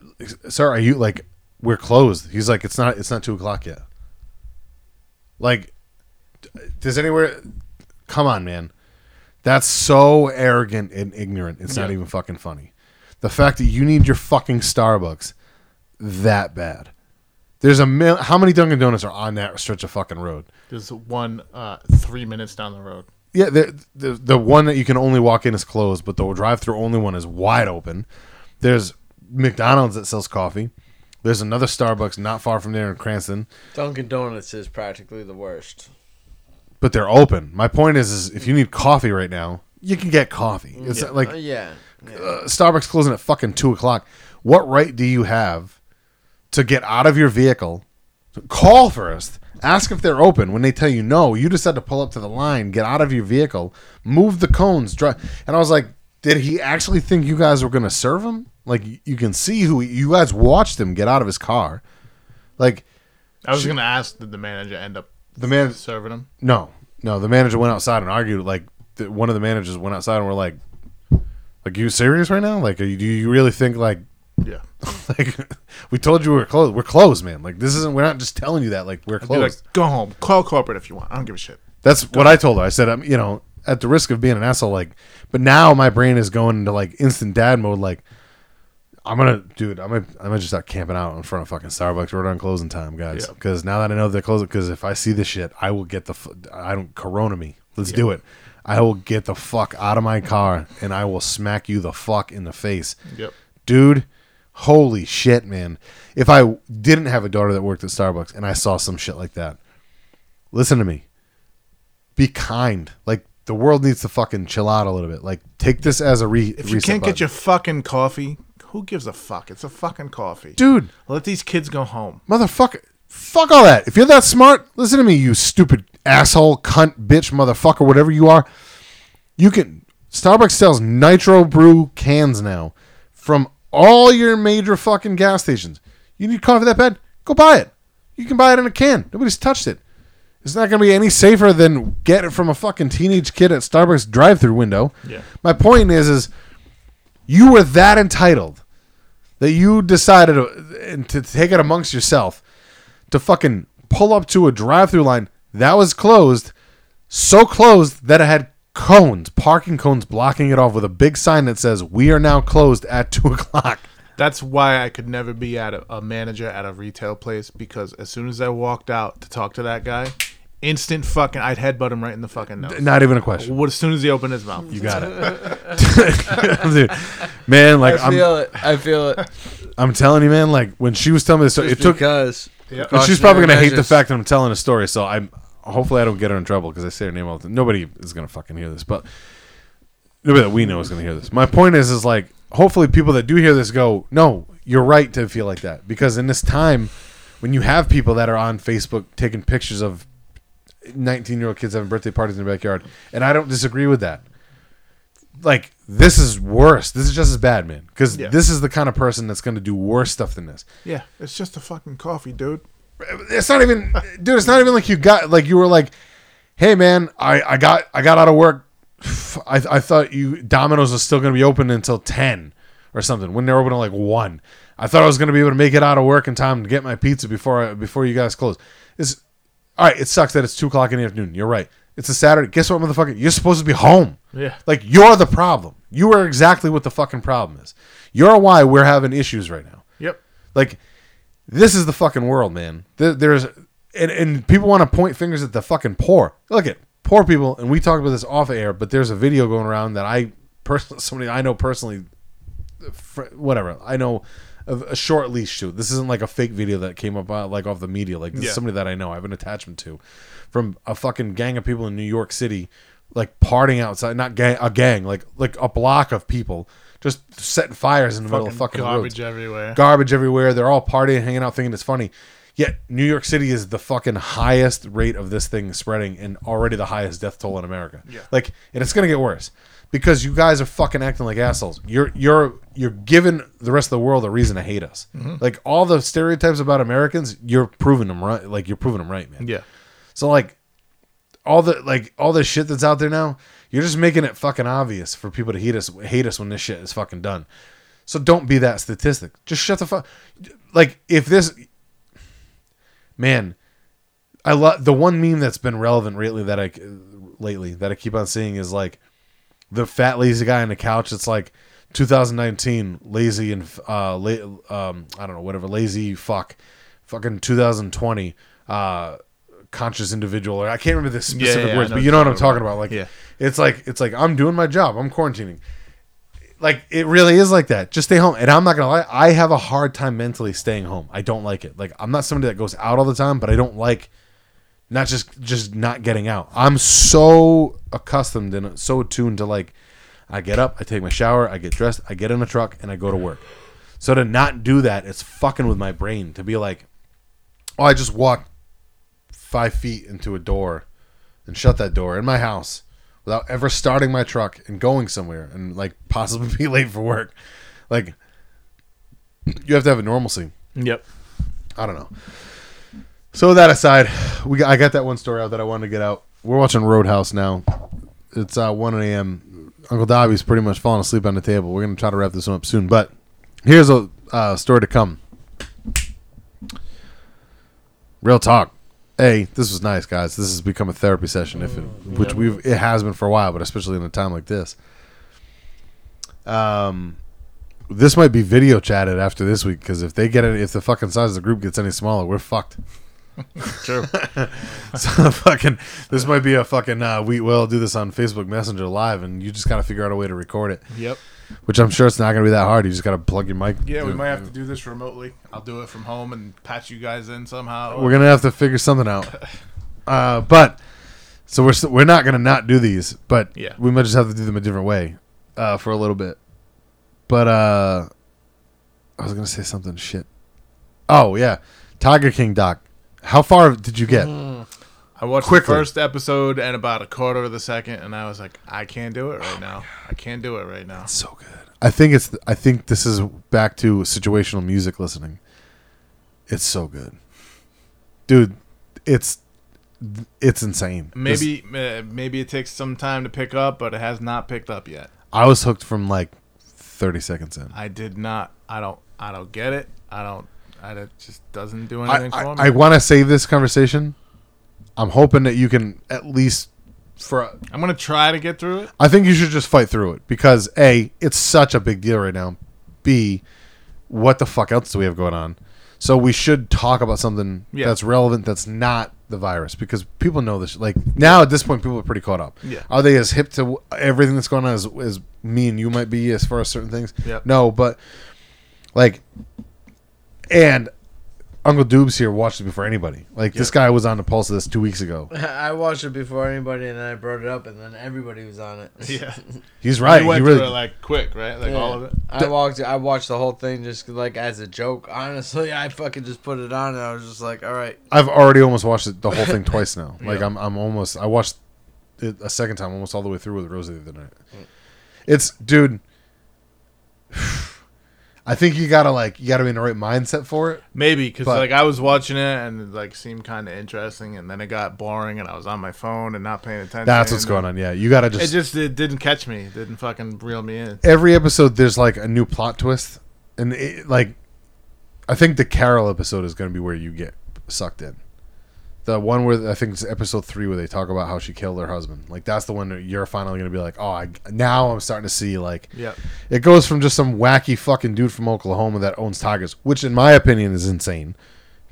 "Sir, are you like we're closed?" He's like, "It's not. It's not two o'clock yet." Like, does anywhere? Come on, man. That's so arrogant and ignorant. It's not even fucking funny. The fact that you need your fucking Starbucks that bad. There's a mil- how many Dunkin' Donuts are on that stretch of fucking road? There's one uh, three minutes down the road. Yeah, the, the the one that you can only walk in is closed, but the drive-through only one is wide open. There's McDonald's that sells coffee. There's another Starbucks not far from there in Cranston, Dunkin' Donuts is practically the worst. but they're open. My point is, is if you need coffee right now, you can get coffee. It's Uh, like yeah. yeah. uh, Starbucks closing at fucking two o'clock. What right do you have to get out of your vehicle? Call first. Ask if they're open. When they tell you no, you just had to pull up to the line, get out of your vehicle, move the cones, drive. And I was like, did he actually think you guys were going to serve him? Like you can see who you guys watched him get out of his car. Like I was gonna ask, did the manager end up the man, serving him? no, no. The manager went outside and argued. Like the, one of the managers went outside and were like, "Like you serious right now? Like, are you, do you really think like Yeah. <laughs> like we told you we are closed. We're closed, man. Like this isn't. We're not just telling you that. Like we're closed. like, go home. Call corporate if you want. I don't give a shit. That's what I told her. I said, I'm, you know, at the risk of being an asshole, like, but now my brain is going into like instant dad mode. Like, I'm gonna, dude, I'm gonna, I'm gonna just start camping out in front of fucking Starbucks right on closing time, guys. Yeah. Because now that I know they're closing, because if I see this shit, I will get the, f- I don't Corona me. Let's do it. I will get the fuck out of my car and I will smack you the fuck in the face Yep. dude holy shit man if i didn't have a daughter that worked at starbucks and i saw some shit like that listen to me be kind like the world needs to fucking chill out a little bit like take this as a re If you can't button. get your fucking coffee, who gives a fuck? It's a fucking coffee. dude. Let these kids go home. motherfucker fuck all that. If you're that smart listen to me you stupid asshole cunt bitch motherfucker whatever you are. You can starbucks sells nitro brew cans now from all your major fucking gas stations. You need coffee that bad? Go buy it. You can buy it in a can. Nobody's touched it. It's not going to be any safer than get it from a fucking teenage kid at starbucks drive-through window. Yeah. my point is is you were that entitled that you decided to, to take it amongst yourself to fucking pull up to a drive-through line that was closed, so closed that it had cones, parking cones blocking it off with a big sign that says "We are now closed at two <laughs> o'clock." That's why I could never be at a, a manager at a retail place because as soon as I walked out to talk to that guy, instant fucking I'd headbutt him right in the fucking nose. Not even a question. What as soon as he opened his mouth. You got it, <laughs> Dude, man. Like I I'm, feel it. I feel it. I'm telling you, man. Like when she was telling me this, story, it took. because. But she's probably gonna hate the fact that I'm telling a story. So I'm hopefully I don't get her in trouble because I say her name all the time. Nobody is gonna fucking hear this, but nobody that we know is gonna hear this. My point is, is like hopefully people that do hear this go, no, you're right to feel like that because in this time when you have people that are on Facebook taking pictures of 19 year old kids having birthday parties in the backyard, and I don't disagree with that. Like this is worse. This is just as bad, man. Because Yeah. this is the kind of person that's going to do worse stuff than this Yeah, it's just a fucking coffee, dude. it's not even dude it's not even like you got like you were like hey man i i got i got out of work i, I thought you domino's was still going to be open until 10 or something when they're open at like 1 i thought i was going to be able to make it out of work in time to get my pizza before I, before you guys close it's all right it sucks that it's 2 o'clock in the afternoon you're right it's a saturday guess what motherfucker you're supposed to be home Yeah. like you're the problem you are exactly what the fucking problem is you're why we're having issues right now Yep. like this is the fucking world, man. There, there's and, and people want to point fingers at the fucking poor. Look at poor people, and we talk about this off air. But there's a video going around that I personally, somebody I know personally, whatever I know, of a short leash shoot. This isn't like a fake video that came up uh, like off the media. Like this Yeah. is somebody that I know. I have an attachment to, from a fucking gang of people in New York City, like partying outside. Not gang, a gang, like like a block of people just setting fires in the middle of fucking garbage roads everywhere. garbage everywhere. They're all partying, hanging out, thinking it's funny. Yet New York City is the fucking highest rate of this thing spreading and already the highest death toll in America. Yeah. Like, and it's gonna get worse because you guys are fucking acting like assholes. You're you're you're giving the rest of the world a reason to hate us. Mm-hmm. Like all the stereotypes about Americans, you're proving them right. Like you're proving them right, man. Yeah. So like all the like all this shit that's out there now, you're just making it fucking obvious for people to hate us hate us when this shit is fucking done. So don't be that statistic. Just shut the fuck. Like if this, man, I love the one meme that's been relevant lately that I lately that I keep on seeing is like the fat lazy guy on the couch. It's like 2019 lazy and uh la- um I don't know whatever lazy fuck. Fucking 2020 uh conscious individual. Or I can't remember the specific yeah, I words but you know what I'm talking talking about. Like Yeah. it's like it's like I'm doing my job. I'm quarantining. Like it really is like that. Just stay home. And I'm not gonna lie I have a hard time mentally staying home. I don't like it. Like I'm not somebody that goes out all the time but I don't like not just just not getting out. I'm so accustomed and so attuned to like I get up, I take my shower, I get dressed, I get in a truck, and I go to work. So to not do that, it's fucking with my brain. To be like, oh, I just walked five feet into a door and shut that door in my house without ever starting my truck and going somewhere and like possibly <laughs> be late for work. Like you have to have a normalcy. Yep. I don't know. So with that aside, we got, I got that one story out that I wanted to get out. We're watching Roadhouse now. It's uh, 1 a.m. Uncle Dobby's pretty much falling asleep on the table. We're gonna try to wrap this one up soon, but here's a uh, story to come. Real talk. Hey, this was nice, guys. This has become a therapy session, if it, which we've it has been for a while, but especially in a time like this. Um, this might be video chatted after this week because if they get it, if the fucking size of the group gets any smaller, we're fucked. <laughs> True. <laughs> So fucking, this might be a fucking. Uh, we will do this on Facebook Messenger live, and you just gotta figure out a way to record it, yep. which I'm sure it's not gonna be that hard. You just gotta plug your mic. Yeah, we might have to do this remotely. I'll do it from home and patch you guys in somehow. We're gonna have to figure something out. <laughs> Uh, but so we're we're not gonna not do these, but Yeah. we might just have to do them a different way uh, for a little bit. But uh, I was gonna say something shit. Oh yeah, Tiger King doc. How far did you get? I watched Quickly. the first episode and about a quarter of the second, and I was like, I can't do it right now. I can't do it right now. So good. I think it's. I think this is back to situational music listening. It's so good, dude. It's it's insane. This- Maybe uh, maybe it takes some time to pick up, but it has not picked up yet. I was hooked from like thirty seconds in. I did not. I don't. I don't get it. I don't. I, it just doesn't do I, anything for me. I, want to save this conversation. I'm hoping that you can at least for. I'm gonna try to get through it. I think you should just fight through it because a it's such a big deal right now. B what the fuck else do we have going on? So we should talk about something Yeah. that's relevant that's not the virus because people know this. Like now at this point, people are pretty caught up. Yeah. Are they as hip to everything that's going on as, as me and you might be as far as certain things? Yep. No, but like, and Uncle Doobs here watched it before anybody. Like this guy was on the pulse of this two weeks ago. <laughs> I watched it before anybody, and then I brought it up, and then everybody was on it. Yeah. <laughs> He's right. You went he really. through it like quick, right? Like Yeah. all of it. I walked. I watched the whole thing just like as a joke. Honestly, I fucking just put it on, and I was just like, "All right, I've already almost watched it, the whole thing twice now. <laughs> Like Yeah. I'm, I'm almost. I watched it a second time, almost all the way through with Rosie the other night. It's, dude. I think you gotta like you gotta be in the right mindset for it. Maybe because But- like I was watching it and it like seemed kind of interesting, and then it got boring, and I was on my phone and not paying attention. That's what's going on. Yeah, you gotta just. It just. just it didn't catch me. It didn't fucking reel me in. every episode, there's like a new plot twist, and it, like, I think the Carole episode is gonna be where you get sucked in. The one where I think it's episode three where they talk about how she killed her husband. Like that's the one that you're finally gonna be like, oh, I, now I'm starting to see like Yep. It goes from just some wacky fucking dude from Oklahoma that owns tigers, which in my opinion is insane.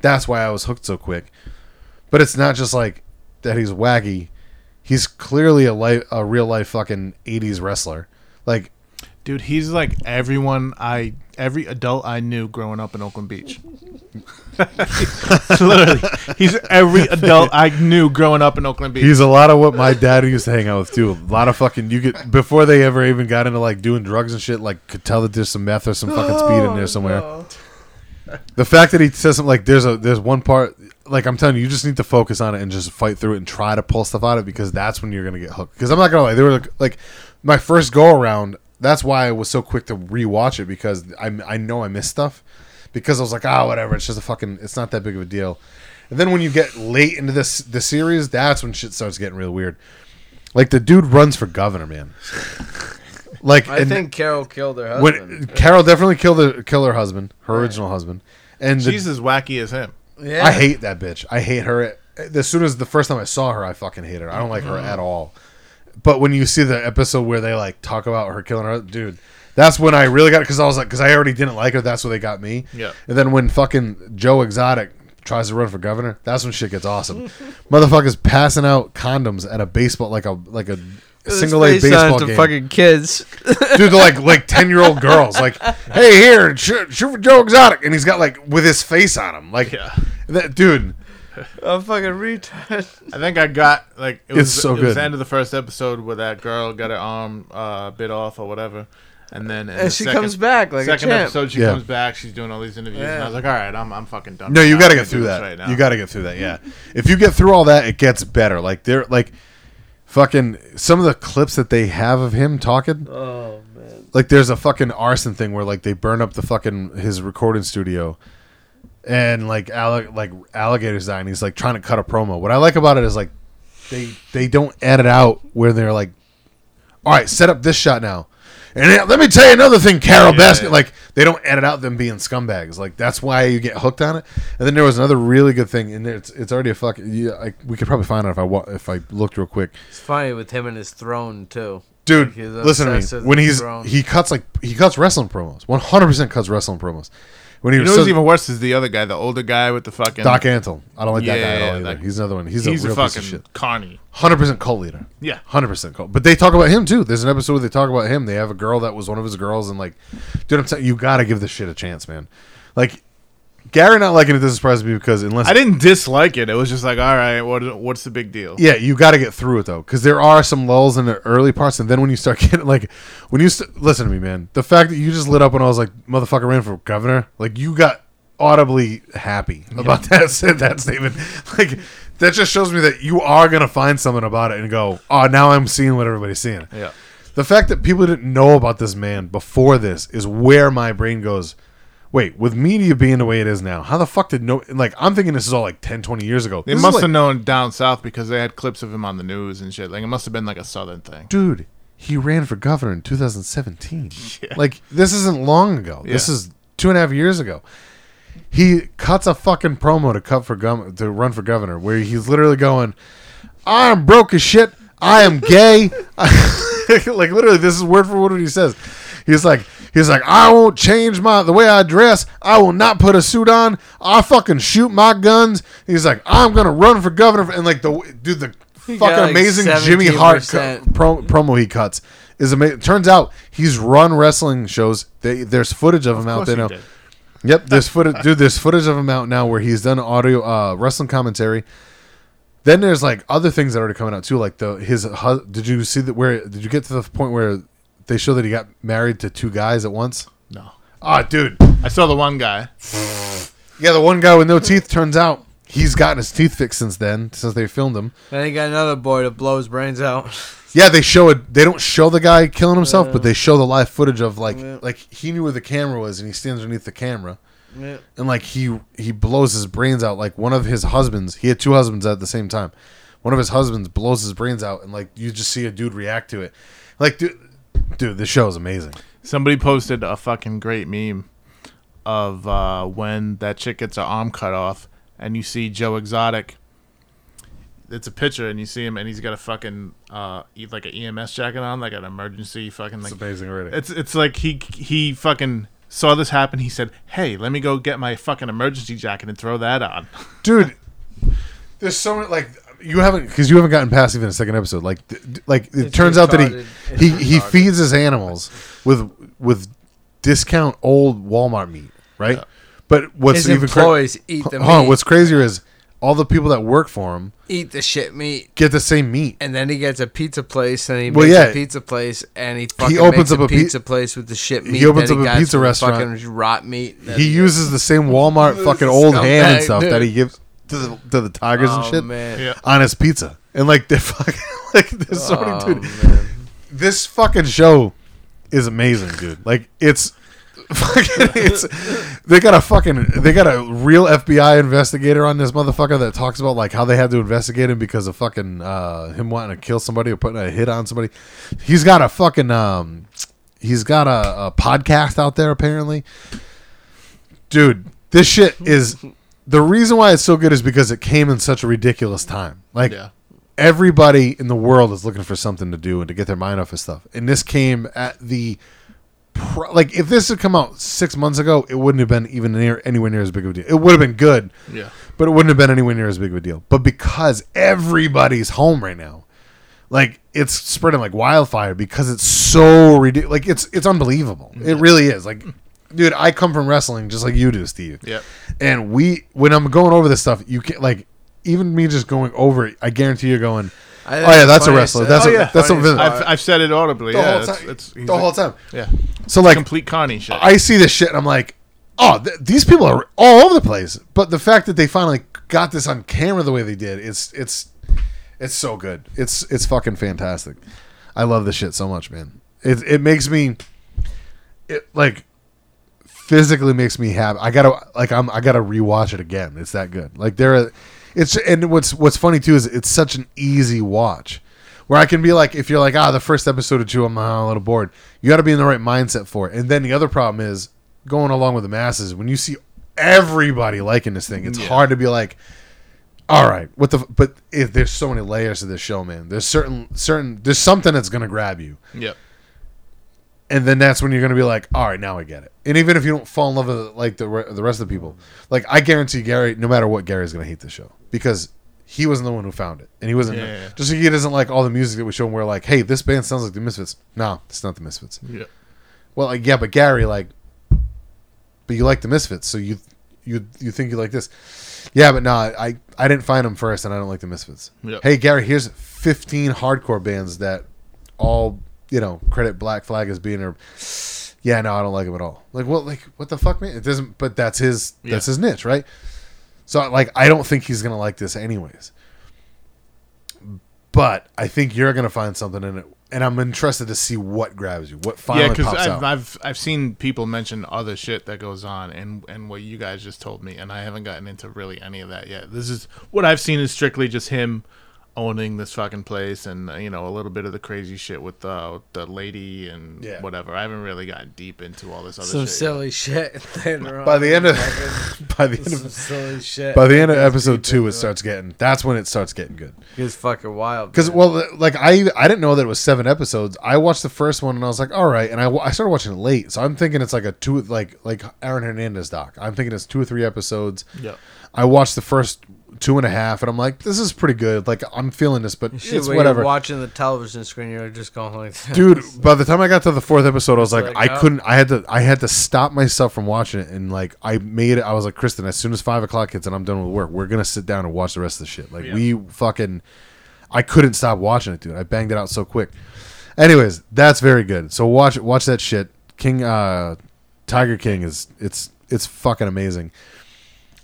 That's why I was hooked so quick. But it's not just like that he's wacky. He's clearly a life, a real life fucking 80s wrestler. Like Dude, he's like everyone I every adult I knew growing up in Oakland Beach. <laughs> Literally, he's every adult I knew growing up in Oakland Beach. he's a lot of what my dad used to hang out with too. A lot of fucking you get before they ever even got into like doing drugs and shit, like could tell that there's some meth or some fucking speed in there oh, somewhere. the fact that he says something like there's a there's one part like I'm telling you, you just need to focus on it and just fight through it and try to pull stuff out of it because that's when you're gonna get hooked. Because I'm not gonna lie, they were like, like my first go around. That's why I was so quick to rewatch it because I I know I missed stuff because I was like, ah, whatever. It's just a fucking. It's not that big of a deal. And then when you get late into this the series, that's when shit starts getting real weird. Like the dude runs for governor, man. <laughs> Like I think Carole killed her husband. when Carole definitely killed her, kill her husband, her original husband, and the- She's as wacky as him. yeah. I hate that bitch. I hate her. As soon as the first time I saw her, I fucking hate her. I don't like her at all. But when you see the episode where they like talk about her killing her, dude, that's when I really got it because I was like, because I already didn't like her. That's what they got me. Yeah. And then when fucking Joe Exotic tries to run for governor, that's when shit gets awesome. <laughs> Motherfuckers passing out condoms at a baseball like a like a single A baseball game. fucking kids. <laughs> Dude, like like ten year old girls. Like, hey, here, shoot, shoot for Joe Exotic, and he's got like with his face on him. Like, Yeah. that dude. <laughs> I'm fucking retard. I think I got like it was It's so it was good. the end of the first episode where that girl got her arm uh, bit off or whatever, and then in the And she second- comes back like a second champ. episode she Yeah. comes back. She's doing all these interviews, and I was like, all right, I'm I'm fucking done. No, with you got to I get through that. right now. you got to get through that. Yeah. If you get through all that, it gets better. Like they're like fucking some of the clips that they have of him talking. Oh man. Like there's a fucking arson thing where like they burn up the fucking his recording studio. And like allig- like alligators die, and he's like trying to cut a promo. What I like about it is like they they don't edit out where they're like, all right, set up this shot now. And then, let me tell you another thing, Carole Yeah, Baskin. yeah. Like they don't edit out them being scumbags. Like that's why you get hooked on it. And then there was another really good thing, and it's it's already a fucking. Yeah, I, we could probably find out if I wa- if I looked real quick, It's funny with him and his throne too. dude. Like, listen to me. When he's throne. he cuts like he cuts wrestling promos. One hundred percent cuts wrestling promos. When he You was know so- what's even worse is the other guy, the older guy with the fucking Doc Antle. I don't like that guy at all either. like- he's another one. He's, He's, a a real piece of fucking shit. carny. Hundred percent cult leader. Yeah. Hundred percent cult. But they talk about him too. There's an episode where they talk about him. They have a girl that was one of his girls, and like, dude, I'm telling you, you got to give this shit a chance, man. Like, Gary not liking it doesn't surprise me because unless I didn't dislike it. It was just like, all right, what what's the big deal? yeah, you got to get through it though, because there are some lulls in the early parts, and then when you start <laughs> getting like, when you st- listen to me, man, the fact that you just lit up when I was like, motherfucker ran for governor, like you got audibly happy about <laughs> that said that statement, <laughs> like that just shows me that you are gonna find something about it and go, oh, now I'm seeing what everybody's seeing. Yeah. The fact that people didn't know about this man before this is where my brain goes. Wait, with media being the way it is now, how the fuck did no like I'm thinking this is all like 10, 20 years ago. They This is must like- have known down south because they had clips of him on the news and shit. Like it must have been like a southern thing. dude, he ran for governor in 2017. <laughs> Like this isn't long ago. This is two and a half years ago. He cuts a fucking promo to cut for gov- to run for governor, where he's literally going, "I'm broke as shit. I am gay." <laughs> <laughs> like literally, this is word for word what he says. He's like, he's like, I won't change my the way I dress. I will not put a suit on. I fucking shoot my guns. He's like, I'm gonna run for governor, and like the dude, the <laughs> fucking like, amazing Jimmy Hart co- pro- promo he cuts is amazing. Turns out he's run wrestling shows. They, there's footage of him out there he now. did. Yep, there's footage, dude. There's footage of him out now where he's done audio uh, wrestling commentary. Then there's like other things that are already coming out too, like the his. hu- Did you see that? Where did you get to the point where they show that he got married to two guys at once? No. Ah, dude. I saw the one guy. Yeah, the one guy with no teeth. Turns out he's gotten his teeth fixed since then, since they filmed him. Then he got another boy to blow his brains out. <laughs> Yeah, they show it. They don't show the guy killing himself, but they show the live footage of like Yeah. like he knew where the camera was, and he stands underneath the camera, Yeah. and like he he blows his brains out. Like one of his husbands, he had two husbands at the same time. One of his husbands blows his brains out, and like you just see a dude react to it. Like dude, dude, this show is amazing. Somebody posted a fucking great meme of uh, when that chick gets her arm cut off, and you see Joe Exotic. It's a picture, and you see him, and he's got a fucking uh, like an EMS jacket on, like an emergency fucking like. It's amazing already. It's it's like he he fucking saw this happen. He said, "Hey, let me go get my fucking emergency jacket and throw that on." <laughs> dude there's so many like you haven't because you haven't gotten past even a second episode like th- like it It's turns out that retarded. he It's he, he retarded. feeds his animals with with discount old walmart meat right but what's His even cra- employees eat the Hold on, meat. what's crazier is all the people that work for him Eat the shit meat. get the same meat. And then he gets a pizza place, and he Well, makes yeah. a pizza place, and he fucking opens makes up a a pi- pizza place with the shit meat. He opens that up a got pizza from restaurant. Fucking rot meat. that He uses the same Walmart <laughs> fucking old ham and scumbag, stuff that he gives to the to the tigers and Oh, shit man. Yeah. on his pizza. And like they <laughs> fucking like there's so many Oh, dude. man. This fucking show is amazing, dude. Like it's <laughs> fucking it's they got a fucking they got a real FBI investigator on this motherfucker that talks about like how they had to investigate him because of fucking uh him wanting to kill somebody or putting a hit on somebody. He's got a fucking um he's got a, a podcast out there apparently. Dude, this shit is the reason why it's so good is because it came in such a ridiculous time. Like Yeah. everybody in the world is looking for something to do and to get their mind off of stuff. And this came at the pro- like if this had come out six months ago, it wouldn't have been even near anywhere near as big of a deal. It would have been good, Yeah. but it wouldn't have been anywhere near as big of a deal. But because everybody's home right now, like it's spreading like wildfire because it's so ridiculous. Like it's it's unbelievable. It really is. Like, dude, I come from wrestling just like you do, Steve. Yep. And we, when I'm going over this stuff, you can't like even me just going over it. I guarantee you're going. Oh, oh yeah, that's a wrestler. That's oh a, yeah, that's a funniest villain. part- I've, I've said it audibly. the yeah, whole time. it's, he's the a- whole time. Yeah. So like, Complete carny shit. I see this shit and I'm like, oh, th- these people are all over the place. But the fact that they finally got this on camera the way they did, it's it's it's so good. It's it's fucking fantastic. I love this shit so much, man. It it makes me it like physically makes me happy. I gotta like I'm I gotta rewatch it again. It's that good. Like there, are, it's and what's what's funny too is it's such an easy watch. Where I can be like, if you're like, ah, the first episode or two, I'm a little bored. You got to be in the right mindset for it. And then the other problem is going along with the masses. When you see everybody liking this thing, it's Yeah. hard to be like, all right, what the? f-" But if there's so many layers to this show, man. There's certain certain there's something that's gonna grab you Yep. And then that's when you're gonna be like, all right, now I get it. And even if you don't fall in love with like the re- the rest of the people, like I guarantee Gary, no matter what, Gary's gonna hate the show because he wasn't the one who found it, and he wasn't Yeah, yeah, just like he doesn't like all the music that we show him. We're like, hey, this band sounds like the Misfits. No, it's not the Misfits. Yeah. Well, like yeah, but Gary, like, but you like the Misfits, so you you you think you like this. Yeah, but no, I I didn't find them first, and I don't like the Misfits. Yep. Hey, Gary, here's 15 hardcore bands that all you know credit Black Flag as being their. Yeah, no, I don't like him at all. Like, what, like, what the fuck, man? It doesn't. But that's his. That's his niche, right? So, like, I don't think he's gonna like this, anyways. But I think you're gonna find something in it, and I'm interested to see what grabs you, what finally Yeah, because I've, out. I've I've seen people mention other shit that goes on, and and what you guys just told me, and I haven't gotten into really any of that yet. This is what I've seen is strictly just him owning this fucking place, and uh, you know a little bit of the crazy shit with uh, the lady and Yeah. whatever. I haven't really gotten deep into all this other Some shit. yet. silly shit <laughs> later on. <laughs> by the end of by the end of silly shit. by the end of episode two, it starts getting. That's when it starts getting good. It's fucking wild. Because well, like I I didn't know that it was seven episodes. I watched the first one and I was like, all right, and I, I started watching it late, so I'm thinking it's like a two like like Aaron Hernandez doc. I'm thinking it's two or three episodes. Yeah. I watched the first two and a half, and I'm like, this is pretty good. Like I'm feeling this, but Shit, it's whatever. You're watching the television screen, you're just going like, this. Dude, by the time I got to the fourth episode, I was like, like, I oh. couldn't. I had to. I had to stop myself from watching it, and like, I made it. I was like, Kristen, as soon as five o'clock hits and I'm done with work, we're gonna sit down and watch the rest of the shit. Like, Yeah. we fucking. I couldn't stop watching it, dude. I banged it out so quick. Anyways, that's very good. So watch watch that shit. King uh Tiger King is it's it's fucking amazing.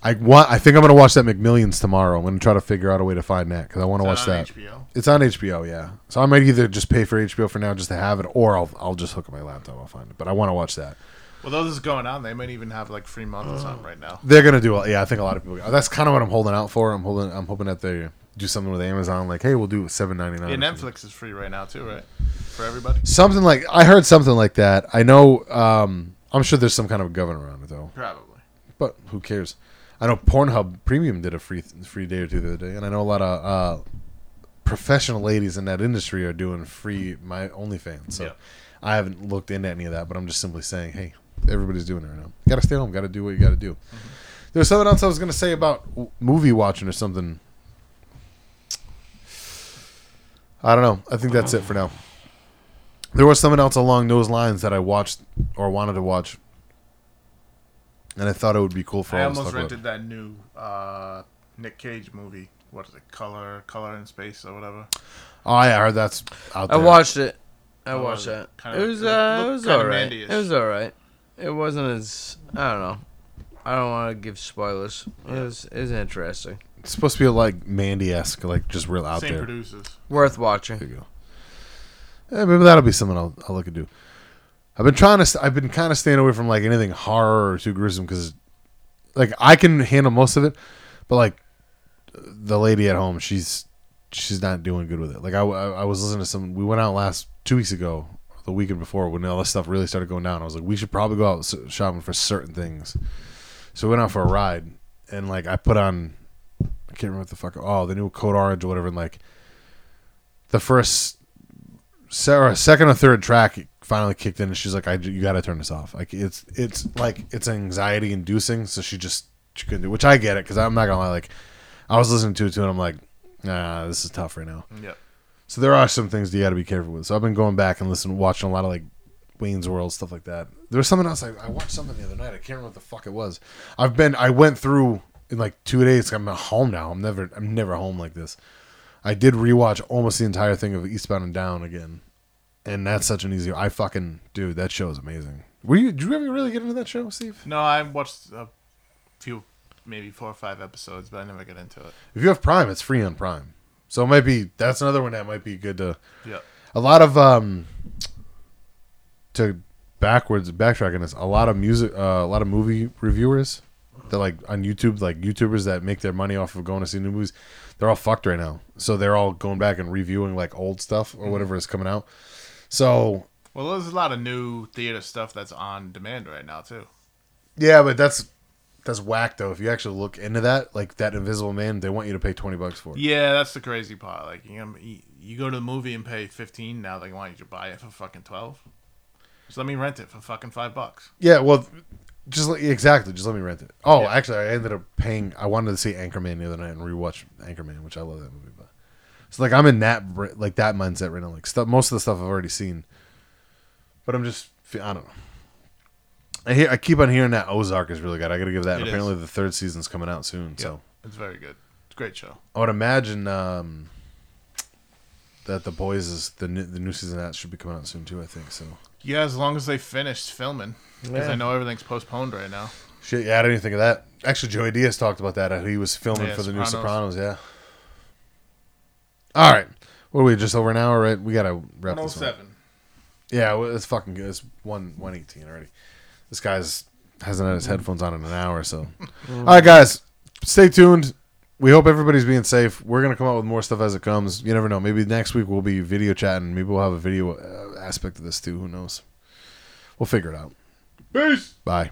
I want. I think I'm gonna watch that McMillions tomorrow. I'm gonna try to figure out a way to find that because I want to watch that. HBO? It's on HBO, yeah. So I might either just pay for HBO for now just to have it, or I'll I'll just hook up my laptop. I'll find it. But I want to watch that. Well, those is going on. They might even have like free months on right now. They're gonna do. Yeah, I think a lot of people. That's kind of what I'm holding out for. I'm holding. I'm hoping that they do something with Amazon. Like, hey, we'll do seven ninety nine. Yeah, Netflix is free right now too, right? For everybody. Something like I heard something like that. I know. Um, I'm sure there's some kind of governor on it though. Probably. But who cares? I know Pornhub Premium did a free free day or two the other day, and I know a lot of uh, professional ladies in that industry are doing free my OnlyFans. So Yeah. I haven't looked into any of that, but I'm just simply saying, hey, everybody's doing it right now. Got to stay home. Got to do what you got to do. There was something else I was going to say about movie watching or something. I don't know. I think that's it for now. There was something else along those lines that I watched or wanted to watch, and I thought it would be cool for I all of almost talk about. rented that new uh, Nick Cage movie. What is it? Color, Color in Space or whatever. Oh yeah, I heard that's out I watched it. I How watched was it? that. It was it uh, it looked was alright. It was alright. It wasn't as I don't know. I don't want to give spoilers. It was it was interesting. It's supposed to be like Mandy esque, like just real out Same there. producers. Worth There watching. you go. Yeah, maybe that'll be something I'll, I'll look at do. I've been trying to. St- I've been kind of staying away from like anything horror or too gruesome because, like, I can handle most of it, but like, the lady at home, she's she's not doing good with it. Like, I, I, was listening to some. We went out last two weeks ago, the weekend before, when all this stuff really started going down. I was like, we should probably go out shopping for certain things. So we went out for a ride, and like, I put on. I can't remember what the fuck. Oh, the new Code Orange or whatever, and like, the first Sarah second or third track finally kicked in and she's like I you got to turn this off. Like it's it's like it's anxiety inducing so she just she couldn't do which I get it cuz I'm not going to lie like I was listening to it too and I'm like nah this is tough right now. Yep. so there are some things that you got to be careful with. So I've been going back and listening watching a lot of like Wayne's World stuff like that. There was something else I, I watched something the other night I can't remember what the fuck it was. I've been I went through in like 2 days I'm at home now I'm never I'm never home like this. I did rewatch almost the entire thing of Eastbound and Down again, and that's such an easy. I fucking dude, that show is amazing. Were you? Did you ever really get into that show, Steve? No, I watched a few, maybe four or five episodes, but I never get into it. If you have Prime, it's free on Prime, so it might be. That's another one that might be good to. Yep. A lot of um. To backwards backtracking this, a lot of music, uh, a lot of movie reviewers that like on YouTube, like YouTubers that make their money off of going to see new movies, they're all fucked right now. So they're all going back and reviewing like old stuff or whatever is coming out. So Well, there's a lot of new theater stuff that's on demand right now too. Yeah, but that's that's whack though. If you actually look into that, like that Invisible Man, they want you to pay twenty bucks for it. Yeah, that's the crazy part. Like you, know, you- go to the movie and pay fifteen. Now they want you to buy it for fucking twelve. Just let me rent it for fucking five bucks. Yeah, well, just let, exactly. Just let me rent it. Oh, Yeah. actually, I ended up paying. I wanted to see Anchorman the other night and rewatch Anchorman, which I love that movie. But so like I'm in that like that mindset right now. Like stuff, most of the stuff I've already seen, but I'm just I don't know. I hear I keep on hearing that Ozark is really good. I got to give that. and It is. apparently, the third season's coming out soon. So It's very good. It's a great show. I would imagine um, that the boys is the new, the new season of that should be coming out soon too. I think so. Yeah, as long as they finished filming, because Yeah. I know everything's postponed right now. Shit, yeah, I didn't even think of that. Actually, Joey Diaz talked about that. He was filming Yeah, for the new Sopranos. Sopranos. Yeah. All right. What are we just over an hour? Right? We gotta wrap this up. 107. Yeah, well, it's fucking good. It's one one eighteen already. This guy's hasn't had his headphones on in an hour. So, <laughs> all right, guys, stay tuned. We hope everybody's being safe. We're gonna come out with more stuff as it comes. You never know. Maybe next week we'll be video chatting. Maybe we'll have a video uh, aspect of this too. Who knows? We'll figure it out. Peace. Bye.